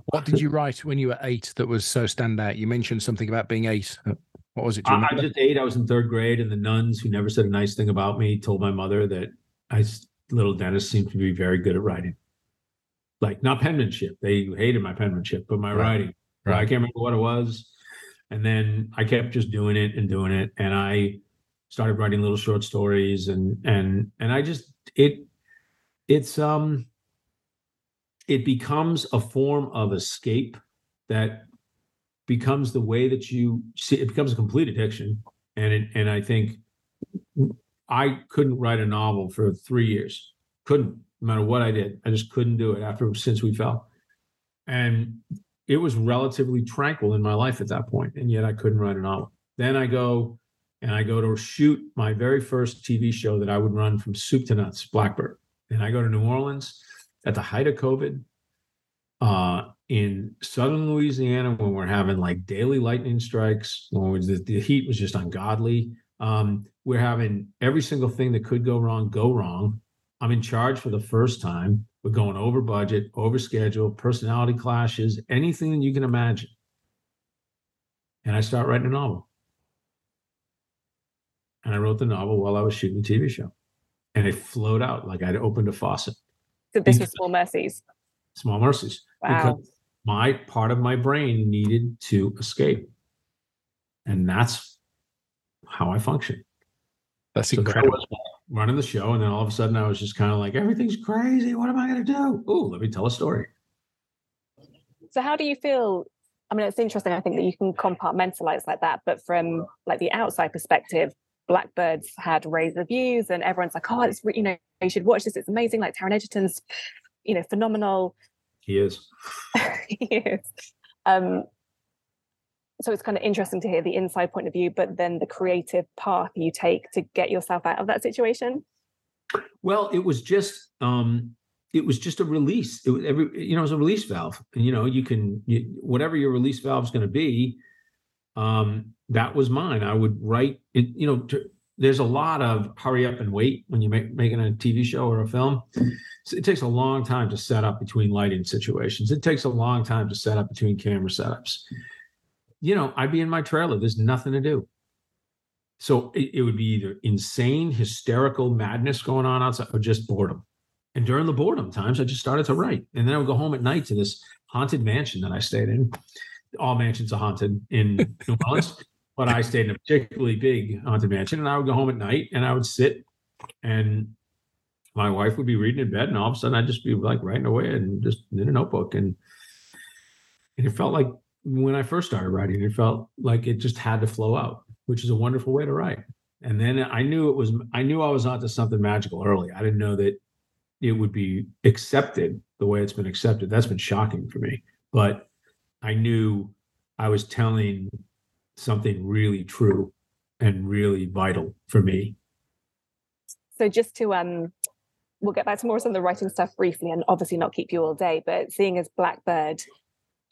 Speaker 2: what did you write when you were eight that was so standout? You mentioned something about being eight. What was it?
Speaker 1: I, I was just eight. I was in third grade, and the nuns who never said a nice thing about me told my mother that I little Dennis seemed to be very good at writing. Like not penmanship. They hated my penmanship, but my right. writing. Right. I can't remember what it was. And then I kept just doing it and doing it. And I started writing little short stories and and and I just it it's um it becomes a form of escape that becomes the way that you see it becomes a complete addiction and it, and i think I couldn't write a novel for three years. Couldn't, no matter what I did. I just couldn't do it after since we fell. And it was relatively tranquil in my life at that point, and yet I couldn't write a novel. Then I go and I go to shoot my very first TV show that I would run from soup to nuts, Blackbird. And I go to New Orleans at the height of COVID uh, in southern Louisiana when we're having like daily lightning strikes, when the, the heat was just ungodly. Um, we're having every single thing that could go wrong go wrong. I'm in charge for the first time. We're going over budget, over schedule, personality clashes, anything that you can imagine. And I start writing a novel. And I wrote the novel while I was shooting the TV show. And it flowed out like I'd opened a faucet.
Speaker 3: So this was Small Mercies.
Speaker 1: Small Mercies.
Speaker 3: Wow. Because
Speaker 1: my part of my brain needed to escape. And that's how I function.
Speaker 2: That's so incredible.
Speaker 1: Running the show, and then all of a sudden, I was just kind of like, everything's crazy. What am I going to do? Oh, let me tell a story.
Speaker 3: So, how do you feel? I mean, it's interesting. I think that you can compartmentalize like that, but from like the outside perspective, Blackbirds had rave reviews, and everyone's like, "Oh, it's you know, you should watch this. It's amazing." Like Taron Egerton's, you know, phenomenal.
Speaker 1: He is.
Speaker 3: he is. Um, so it's kind of interesting to hear the inside point of view, but then the creative path you take to get yourself out of that situation.
Speaker 1: Well, it was just um, it was just a release. It was every you know it was a release valve, and you know you can you, whatever your release valve is going to be. Um, that was mine. I would write it. You know, to, there's a lot of hurry up and wait when you're make, making a TV show or a film. It takes a long time to set up between lighting situations. It takes a long time to set up between camera setups you know, I'd be in my trailer. There's nothing to do. So it, it, would be either insane, hysterical madness going on outside or just boredom. And during the boredom times, I just started to write. And then I would go home at night to this haunted mansion that I stayed in. All mansions are haunted in New Orleans, but I stayed in a particularly big haunted mansion. And I would go home at night and I would sit and my wife would be reading in bed. And all of a sudden I'd just be like writing away and just in a notebook. And, and it felt like when I first started writing, it felt like it just had to flow out, which is a wonderful way to write. And then I knew it was, I knew I was onto something magical early. I didn't know that it would be accepted the way it's been accepted. That's been shocking for me. But I knew I was telling something really true and really vital for me.
Speaker 3: So just to um we'll get back to more of the writing stuff briefly and obviously not keep you all day, but seeing as Blackbird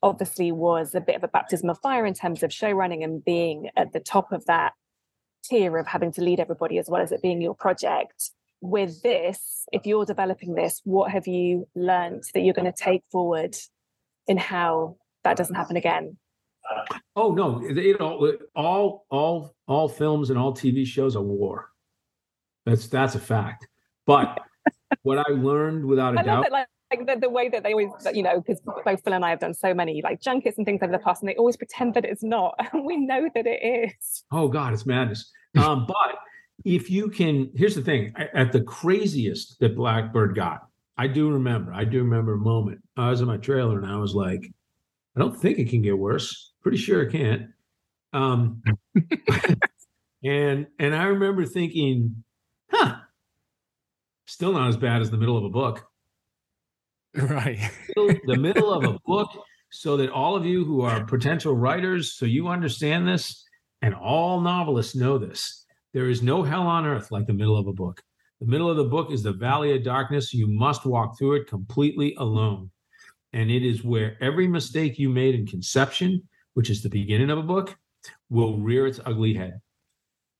Speaker 3: obviously was a bit of a baptism of fire in terms of show running and being at the top of that tier of having to lead everybody as well as it being your project. With this, if you're developing this, what have you learned that you're going to take forward in how that doesn't happen again?
Speaker 1: Oh no, you know, all all all films and all TV shows are war. That's that's a fact. But what I learned without a doubt,
Speaker 3: like like the, the way that they always, you know, because both Phil and I have done so many like junkets and things over the past, and they always pretend that it's not, and we know that it is.
Speaker 1: Oh God, it's madness. Um, but if you can, here's the thing: at the craziest that Blackbird got, I do remember. I do remember a moment. I was in my trailer and I was like, I don't think it can get worse. Pretty sure it can't. Um, and and I remember thinking, huh, still not as bad as the middle of a book.
Speaker 2: Right.
Speaker 1: the middle of a book, so that all of you who are potential writers, so you understand this, and all novelists know this. There is no hell on earth like the middle of a book. The middle of the book is the valley of darkness. You must walk through it completely alone. And it is where every mistake you made in conception, which is the beginning of a book, will rear its ugly head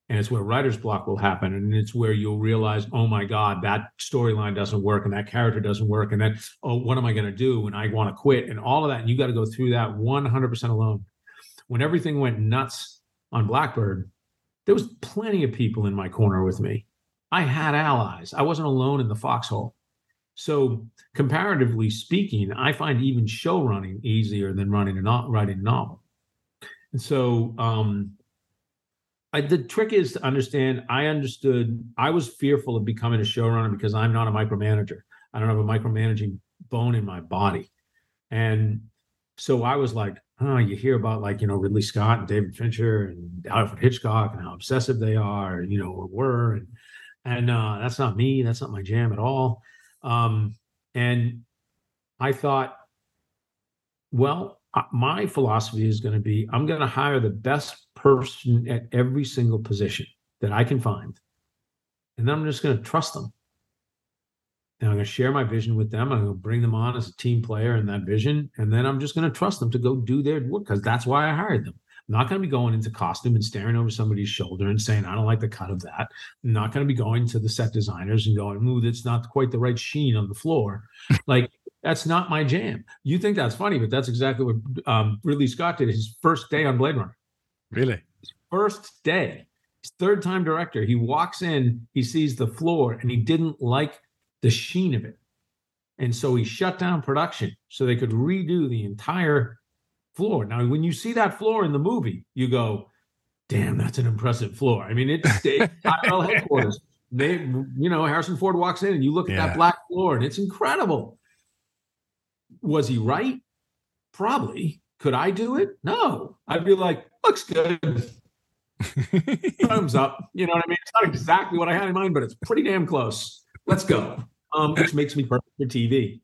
Speaker 1: and it's where writer's block will happen and it's where you'll realize oh my god that storyline doesn't work and that character doesn't work and then oh what am i going to do when i want to quit and all of that and you got to go through that 100% alone. When everything went nuts on blackbird there was plenty of people in my corner with me. I had allies. I wasn't alone in the foxhole. So comparatively speaking i find even show running easier than running a writing a novel. And so um I, the trick is to understand. I understood. I was fearful of becoming a showrunner because I'm not a micromanager. I don't have a micromanaging bone in my body, and so I was like, oh, you hear about like you know Ridley Scott and David Fincher and Alfred Hitchcock and how obsessive they are, you know, or were, and and uh, that's not me. That's not my jam at all. Um, and I thought, well, uh, my philosophy is going to be I'm going to hire the best person at every single position that I can find. And then I'm just going to trust them. And I'm going to share my vision with them. I'm going to bring them on as a team player in that vision. And then I'm just going to trust them to go do their work because that's why I hired them. I'm not going to be going into costume and staring over somebody's shoulder and saying, I don't like the cut of that. I'm not going to be going to the set designers and going, ooh, that's not quite the right sheen on the floor. like, that's not my jam. You think that's funny, but that's exactly what um, Ridley Scott did his first day on Blade Runner.
Speaker 2: Really?
Speaker 1: First day, third time director. He walks in, he sees the floor, and he didn't like the sheen of it. And so he shut down production so they could redo the entire floor. Now, when you see that floor in the movie, you go, damn, that's an impressive floor. I mean, it's Tyrell headquarters. They, you know, Harrison Ford walks in and you look at yeah. that black floor and it's incredible. Was he right? Probably. Could I do it? No. I'd be like, looks good. Thumbs up. You know what I mean? It's not exactly what I had in mind, but it's pretty damn close. Let's go. Um, which makes me perfect for TV.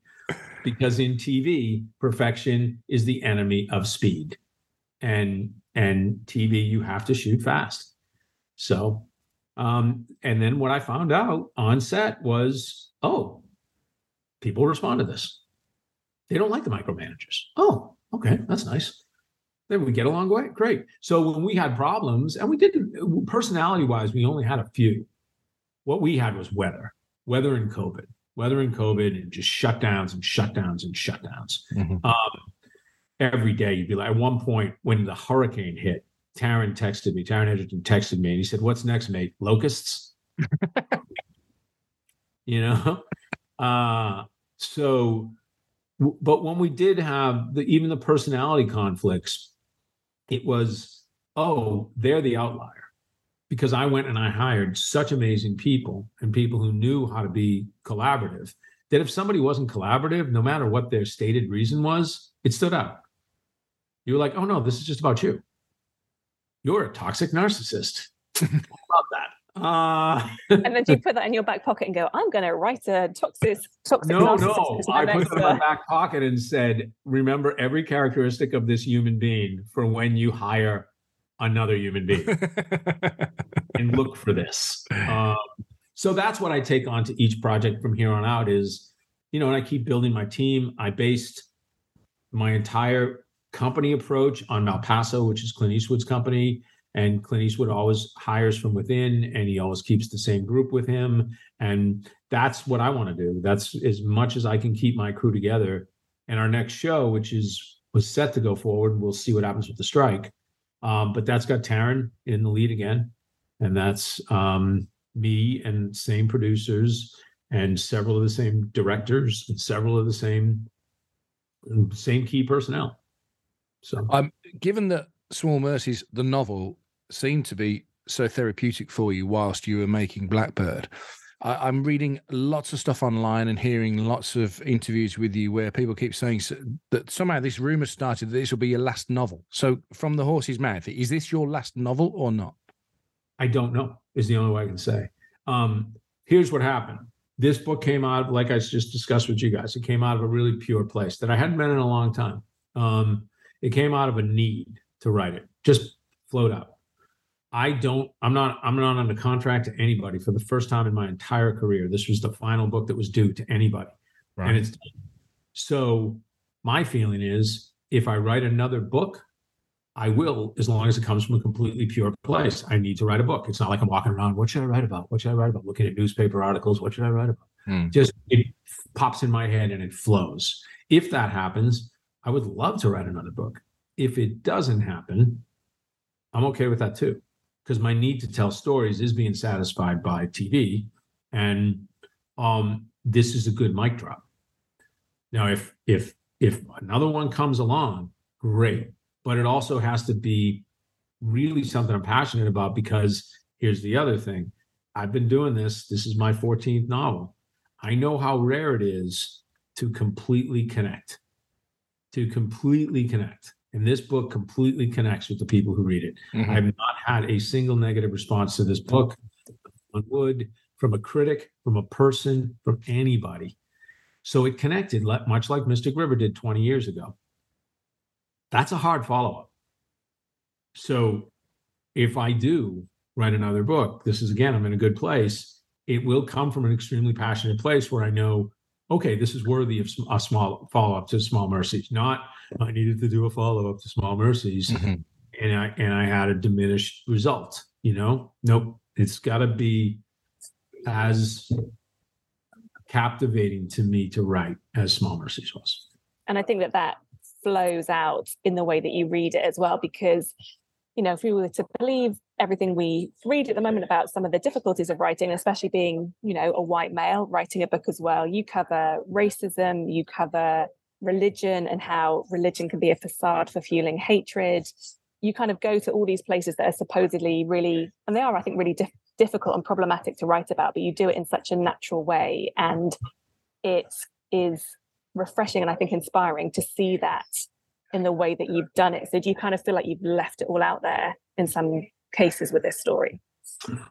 Speaker 1: Because in TV, perfection is the enemy of speed. And and TV, you have to shoot fast. So um, and then what I found out on set was, oh, people respond to this. They don't like the micromanagers. Oh, okay, that's nice. Then we get along great. Great. So when we had problems, and we didn't, personality wise, we only had a few. What we had was weather, weather and COVID, weather and COVID, and just shutdowns and shutdowns and shutdowns. Mm-hmm. Um, every day, you'd be like, at one point when the hurricane hit, Taron texted me. Taron Egerton texted me, and he said, "What's next, mate? Locusts." you know, uh, so but when we did have the, even the personality conflicts, it was, oh, they're the outlier. Because I went and I hired such amazing people and people who knew how to be collaborative that if somebody wasn't collaborative, no matter what their stated reason was, it stood out. You were like, oh no, this is just about you. You're a toxic narcissist. about that.
Speaker 3: Uh, and then do you put that in your back pocket and go, I'm going to write a toxic, toxic.
Speaker 1: No, no. I put it in my back pocket and said, remember every characteristic of this human being for when you hire another human being and look for this. Um, so that's what I take on to each project from here on out is, you know, and I keep building my team. I based my entire company approach on Malpaso, which is Clint Eastwood's company and Clint Eastwood always hires from within and he always keeps the same group with him. And that's what I want to do. That's as much as I can keep my crew together. And our next show, which is was set to go forward, we'll see what happens with the strike. Um, but that's got Taron in the lead again. And that's um, me and same producers and several of the same directors and several of the same same key personnel. So,
Speaker 2: um, given that Small Mercies, the novel, seemed to be so therapeutic for you whilst you were making Blackbird, I, am reading lots of stuff online and hearing lots of interviews with you where people keep saying that somehow this rumor started that this will be your last novel. So, from the horse's mouth, is this your last novel or not?
Speaker 1: I don't know. Is the only way I can say. Um, here's what happened. This book came out, like I just discussed with you guys. It came out of a really pure place that I hadn't been in a long time. Um, it came out of a need to write it, just float out. I don't, I'm not, I'm not under contract to anybody for the first time in my entire career. This was the final book that was due to anybody. Right. And it's so my feeling is if I write another book, I will, as long as it comes from a completely pure place. I need to write a book. It's not like I'm walking around, what should I write about? What should I write about? Looking at newspaper articles, what should I write about? Hmm. Just it pops in my head and it flows. If that happens, I would love to write another book. If it doesn't happen, I'm okay with that too because my need to tell stories is being satisfied by TV, and um, this is a good mic drop. Now, if if if another one comes along, great, but it also has to be really something I'm passionate about because here's the other thing: I've been doing this. This is my 14th novel. I know how rare it is to completely connect, to completely connect. And this book completely connects with the people who read it. Mm-hmm. I've not had a single negative response to this book on wood from a critic, from a person, from anybody. So it connected, much like Mystic River did 20 years ago. That's a hard follow up. So if I do write another book, this is again, I'm in a good place. It will come from an extremely passionate place where I know, okay, this is worthy of a small follow up to Small Mercies, not I needed to do a follow up to Small Mercies, mm-hmm. and I and I had a diminished result. You know, nope. It's got to be as captivating to me to write as Small Mercies was.
Speaker 3: And I think that that flows out in the way that you read it as well, because you know, if we were to believe everything we read at the moment about some of the difficulties of writing, especially being, you know, a white male writing a book as well, you cover racism, you cover religion and how religion can be a facade for fueling hatred. You kind of go to all these places that are supposedly really, and they are, I think, really dif- difficult and problematic to write about, but you do it in such a natural way. And it is refreshing and I think inspiring to see that in the way that you've done it. So do you kind of feel like you've left it all out there in some cases with this story?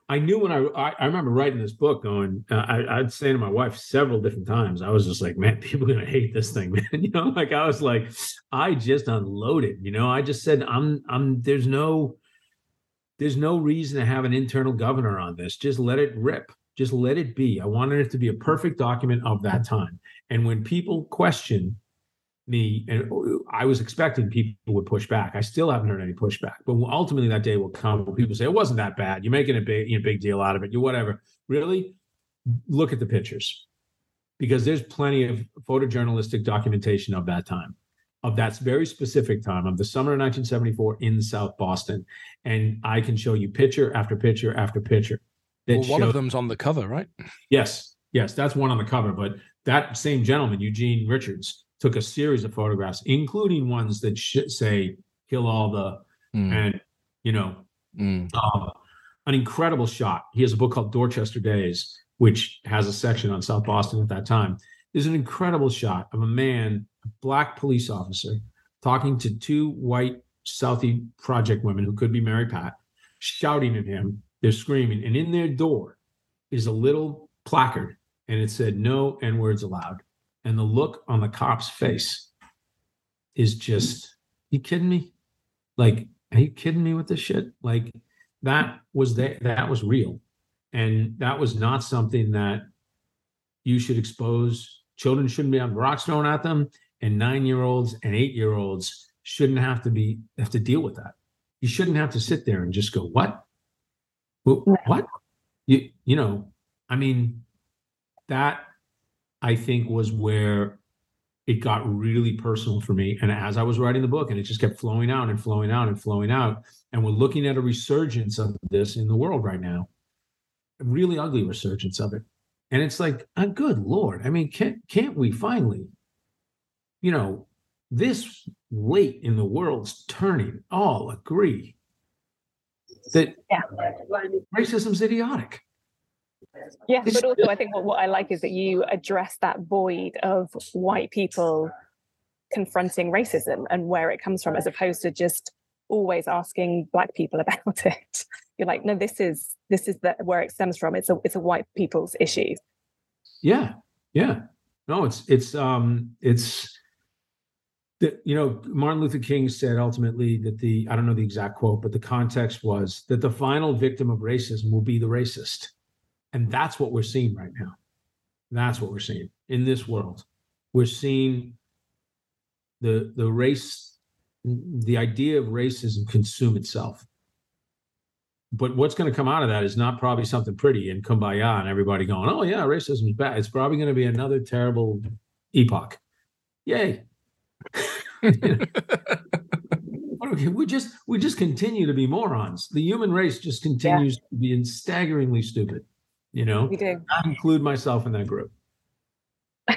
Speaker 1: I knew when I, I, I remember writing this book going, uh, I, I'd say to my wife several different times, I was just like, man, people are gonna hate this thing, man. You know, like I was like, I just unloaded. You know, I just said, I'm, I'm. There's no, there's no reason to have an internal governor on this. Just let it rip. Just let it be. I wanted it to be a perfect document of that time. And when people question me and uh, i was expecting people would push back. I still haven't heard any pushback but ultimately that day will come when people say it wasn't that bad. You're making a big you know, big deal out of it. You whatever. Really look at the pictures because there's plenty of photojournalistic documentation of that time of that very specific time of the summer of 1974 in south boston. And i can show you picture after picture after picture
Speaker 2: well, one of them's on the cover right?
Speaker 1: Yes yes that's one on the cover but that same gentleman eugene richards took a series of photographs, including ones that say kill all the mm. and you know mm. uh, an incredible shot. He has a book called Dorchester Days, which has a section on South Boston at that time. There's an incredible shot of a man, a black police officer, talking to two white Southie project women who could be Mary Pat, shouting at him. They're screaming, and in their door is a little placard, and it said "No N words allowed." And the look on the cop's face is just you kidding me? Like are you kidding me with this shit? Like that was that that was real. And that was not something that you should expose. Children shouldn't be on rocks thrown at them and nine year olds and eight year olds shouldn't have to be have to deal with that. You shouldn't have to sit there and just go what? What? You you know i mean that I think was where it got really personal for me. And as I was writing the book, and it just kept flowing out and flowing out and flowing out, and we're looking at a resurgence of this in the world right now, a really ugly resurgence of it. And it's like, oh, good lord! I mean, can't can't we finally, you know, this late in the world's turning, all agree that
Speaker 3: Yeah.
Speaker 1: racism's idiotic.
Speaker 3: Yeah, but also I think what, what I like is that you address that void of white people confronting racism and where it comes from, as opposed to just always asking black people about it. You're like, no, this is this is the, where it stems from. It's a it's a white people's issue.
Speaker 1: Yeah, yeah. No, it's it's um it's the you know Martin Luther King said ultimately that the I don't know the exact quote, but the context was that the final victim of racism will be the racist, and that's what we're seeing right now. That's what we're seeing in this world. We're seeing the the race, the idea of racism consume itself. But what's going to come out of that is not probably something pretty and kumbaya and everybody going, oh yeah, racism is bad. It's probably going to be another terrible epoch. Yay. Okay, we just we just continue to be morons. The human race just continues to be staggeringly stupid. You know,
Speaker 3: We do.
Speaker 1: I include myself in that group.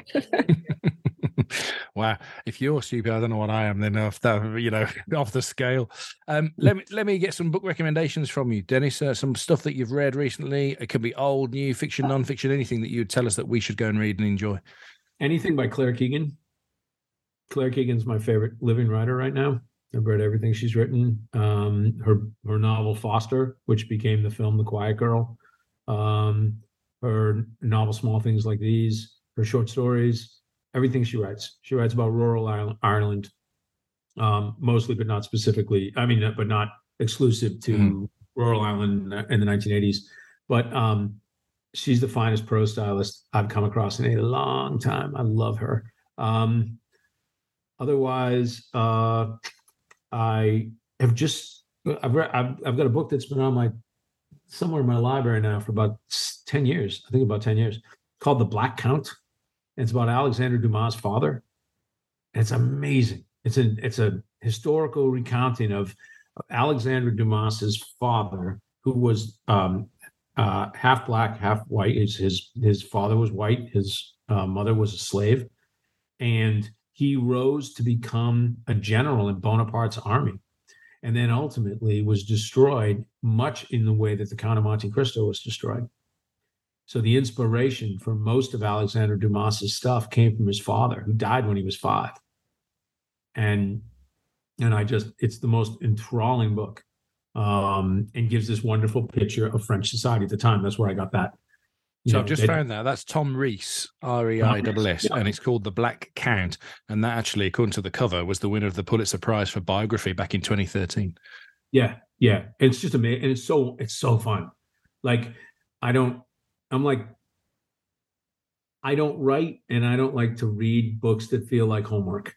Speaker 2: wow. If you're stupid, I don't know what I am then off the you know off the scale. Um, let me let me get some book recommendations from you, Dennis. Uh, some stuff that you've read recently. It could be old, new, fiction, non-fiction, anything that you would tell us that we should go and read and enjoy.
Speaker 1: Anything by Claire Keegan. Claire Keegan's my favorite living writer right now. I've read everything she's written. Um, her her novel Foster, which became the film The Quiet Girl. Um, her novel Small Things Like These. Her short stories. Everything she writes. She writes about rural Ireland, um, mostly, but not specifically. I mean, but not exclusive to
Speaker 2: Mhm.
Speaker 1: rural Ireland in the 1980s. But um, she's the finest prose stylist I've come across in a long time. I love her. Um, otherwise, uh, I have just I've read I've, I've got a book that's been on my somewhere in my library now for about ten years. I think about ten years, called The Black Count. It's about Alexander Dumas' father. And it's amazing. It's a it's a historical recounting of Alexander Dumas's father, who was um, uh, half black, half white. His his his father was white. His uh, mother was a slave, and he rose to become a general in Bonaparte's army, and then ultimately was destroyed, much in the way that the Count of Monte Cristo was destroyed. So the inspiration for most of Alexander Dumas's stuff came from his father, who died when he was five, and and I just it's the most enthralling book um, and gives this wonderful picture of French society at the time. That's where I got that.
Speaker 2: So I've just found that that's Tom Reiss, R E I S S, and it's called The Black Count. And that actually, according to the cover, was the winner of the Pulitzer Prize for biography back in 2013.
Speaker 1: Yeah, yeah. It's just amazing, and it's so it's so fun. Like I don't, I'm like, I don't write, and I don't like to read books that feel like homework.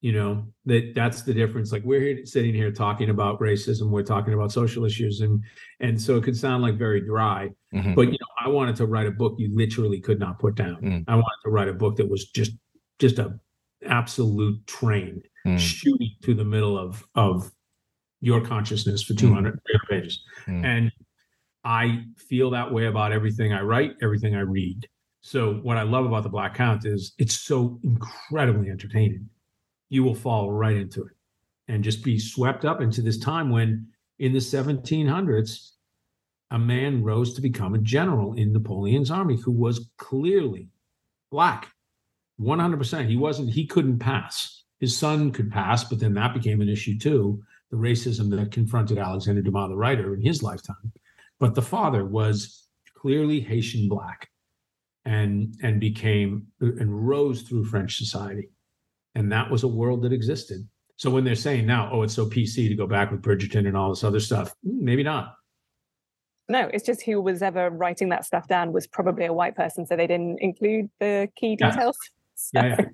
Speaker 1: You know that that's the difference. Like we're here sitting here talking about racism, we're talking about social issues, and and so it could sound like very dry.
Speaker 2: Mhm.
Speaker 1: But I wanted to write a book you literally could not put down.
Speaker 2: Mm.
Speaker 1: I wanted to write a book that was just just a absolute train
Speaker 2: Mm.
Speaker 1: shooting through the middle of of your consciousness for 200 300 pages
Speaker 2: Mm.
Speaker 1: and i feel that way about everything i write everything i read so what i love about the black count is it's so incredibly entertaining you will fall right into it and just be swept up into this time when in the 1700s a man rose to become a general in napoleon's army who was clearly black. 100% he wasn't he couldn't pass. His son could pass but then that became an issue too the racism that confronted alexander dumas the writer in his lifetime. But the father was clearly haitian black and and became and rose through french society. And that was a world that existed. So when they're saying now oh it's so pc to go back with bridgerton and all this other stuff mm, maybe not
Speaker 3: No, it's just who was ever writing that stuff down was probably a white person, so they didn't include the key
Speaker 1: Yeah.
Speaker 3: details. So,
Speaker 1: yeah, yeah.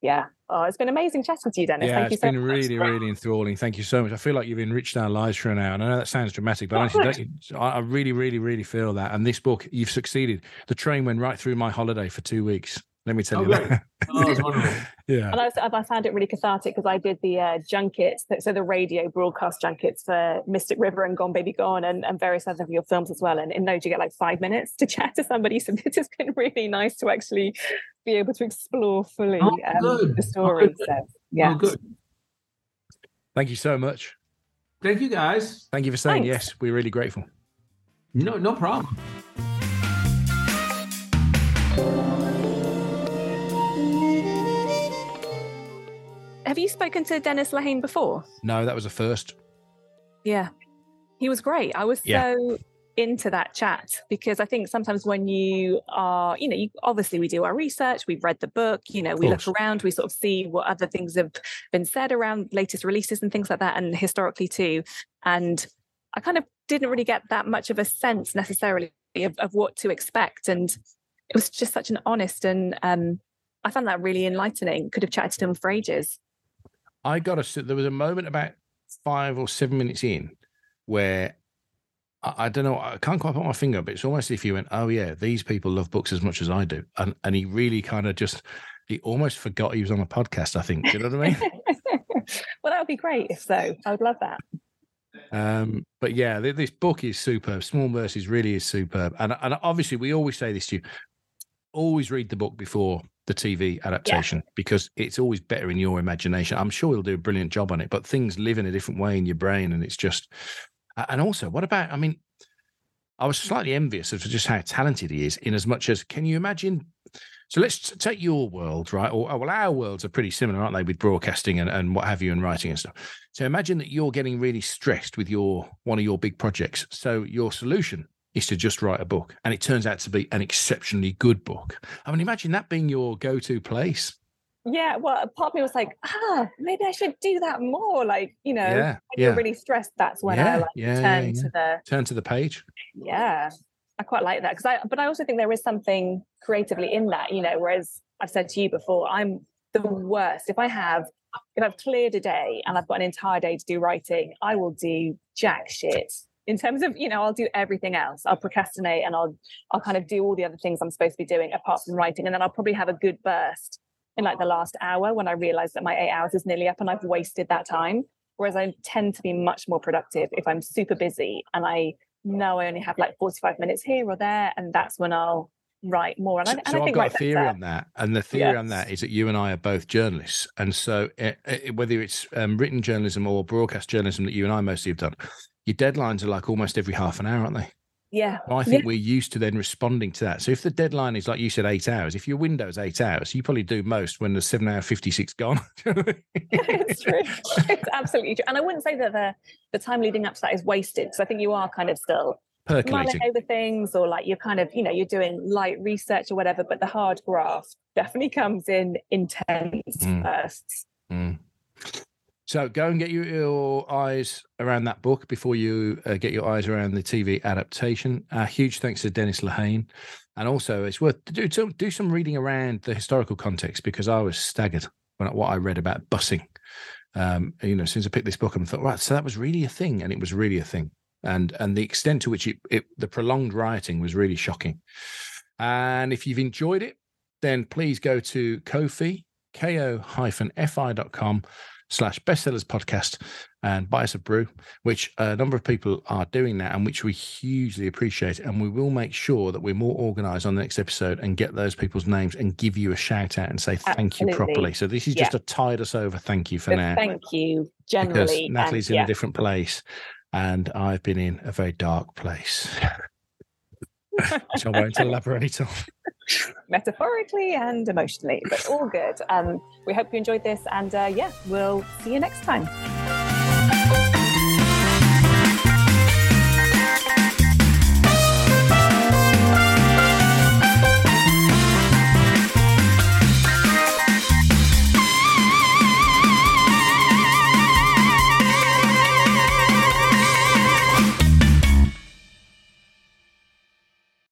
Speaker 3: yeah. Oh, it's been amazing chatting to you, Dennis.
Speaker 2: Yeah,
Speaker 3: Thank you
Speaker 2: it's
Speaker 3: so
Speaker 2: been
Speaker 3: much.
Speaker 2: really, really enthralling. Thank you so much. I feel like you've enriched our lives for an hour. And I know that sounds dramatic, but
Speaker 3: Oh,
Speaker 2: honestly, don't you- I I really, really, really feel that. And this book, you've succeeded. The train went right through my holiday for two weeks. Let me tell
Speaker 1: Oh,
Speaker 2: you
Speaker 1: great.
Speaker 2: that.
Speaker 1: Oh, it's wonderful.
Speaker 2: yeah.
Speaker 3: And I, was- I found it really cathartic because I did the uh, junkets, so the radio broadcast junkets for Mystic River and Gone Baby Gone and, and various other of your films as well. And in those, you get like five minutes to chat to somebody. So it's just been really nice to actually be able to explore fully
Speaker 1: Oh,
Speaker 3: um,
Speaker 1: good.
Speaker 3: the
Speaker 1: Oh,
Speaker 3: story.
Speaker 1: good.
Speaker 3: So, yeah.
Speaker 1: Oh, good.
Speaker 2: Thank you so much.
Speaker 1: Thank you, guys.
Speaker 2: Thank you for saying
Speaker 3: Thanks.
Speaker 2: yes. We're really grateful.
Speaker 1: No, no problem.
Speaker 3: Have you spoken to Dennis Lehane before?
Speaker 2: No, that was a first.
Speaker 3: Yeah. He was great. I was
Speaker 2: Yeah.
Speaker 3: so into that chat because I think sometimes when you are, you know, you, obviously we do our research, we've read the book, you know, we look around, we sort of see what other things have been said around latest releases and things like that, and historically too. And I kind of didn't really get that much of a sense necessarily of, of what to expect. And it was just such an honest and um, I found that really enlightening. Could have chatted to him for ages.
Speaker 2: I got a. There was a moment about five or seven minutes in where I, I don't know. I can't quite put my finger, but it's almost if you went, "Oh yeah, these people love books as much as I do," and and he really kind of just he almost forgot he was on a podcast. I think. Do you know what I mean?
Speaker 3: well, that would be great if so. I would love that.
Speaker 2: Um, but yeah, th- this book is superb. Small Mercies really is superb, and and obviously we always say this to you: always read the book before the TV adaptation because it's always better in your imagination. I'm sure he'll do a brilliant job on it, but things live in a different way in your brain, and it's just. And also, what about? I mean, I was slightly envious of just how talented he is. In as much as, can you imagine? So let's take your world, right? Or uh, well, our worlds are pretty similar, aren't they, with broadcasting and, and what have you, and writing and stuff. So imagine that you're getting really stressed with your one of your big projects. So your solution is to just write a book, and it turns out to be an exceptionally good book. I mean, imagine that being your go-to place.
Speaker 3: Yeah, well, part of me was like, ah, maybe I should do that more. Like, you know,
Speaker 2: yeah,
Speaker 3: when
Speaker 2: yeah.
Speaker 3: you're really stressed, that's when I like
Speaker 2: yeah,
Speaker 3: turn
Speaker 2: yeah, yeah.
Speaker 3: to the
Speaker 2: Turn to the page.
Speaker 3: yeah. I quite like that because I, but I also think there is something creatively in that, you know. Whereas I've said to you before, I'm the worst. If I have, if I've cleared a day and I've got an entire day to do writing, I will do jack shit. In terms of, you know, I'll do everything else. I'll procrastinate and I'll, I'll kind of do all the other things I'm supposed to be doing apart from writing, and then I'll probably have a good burst in like the last hour when I realize that my eight hours is nearly up and I've wasted that time. Whereas I tend to be much more productive if I'm super busy and I know I only have like 45 minutes here or there, and that's when I'll write more. And I,
Speaker 2: So,
Speaker 3: and I
Speaker 2: so I've got a theory on that, and the theory on that is that you and I are both journalists, and so uh, uh, whether it's um, written journalism or broadcast journalism that you and I mostly have done, your deadlines are like almost every half an hour, aren't they?
Speaker 3: Yeah.
Speaker 2: And I think we're used to then responding to that. So if the deadline is like you said, eight hours, if your window is eight hours, you probably do most when the seven hour fifty six gone.
Speaker 3: it's true. It's absolutely true. And I wouldn't say that the, the time leading up to that is wasted because I think you are kind of still
Speaker 2: Percolating.
Speaker 3: over things or like you're kind of, you know, you're doing light research or whatever, but the hard graft definitely comes in intense
Speaker 2: Mm.
Speaker 3: bursts.
Speaker 2: Mm. So go and get your, eyes around that book before you uh, get your eyes around the TV adaptation. Uh, huge thanks to Dennis Lehane, and also it's worth do do some reading around the historical context because I was staggered when what I read about busing. Um, you know, since I picked this book, and thought, right, so that was really a thing, and it was really a thing, and and the extent to which it, it the prolonged rioting was really shocking. And if you've enjoyed it, then please go to Ko-fi ko-fi.com slash bestsellers podcast and buy us a brew, which a number of people are doing now and which we hugely appreciate. And we will make sure that we're more organized on the next episode and get those people's names and give you a shout out and say thank you properly. So this is just a tide us over thank you for
Speaker 3: So
Speaker 2: now.
Speaker 3: thank you
Speaker 2: because
Speaker 3: generally. and
Speaker 2: Natalie's in
Speaker 3: yeah.
Speaker 2: a different place and I've been in a very dark place. which I won't elaborate on.
Speaker 3: metaphorically and emotionally, but all good. Um, we hope you enjoyed this, and uh, yeah, we'll see you next time.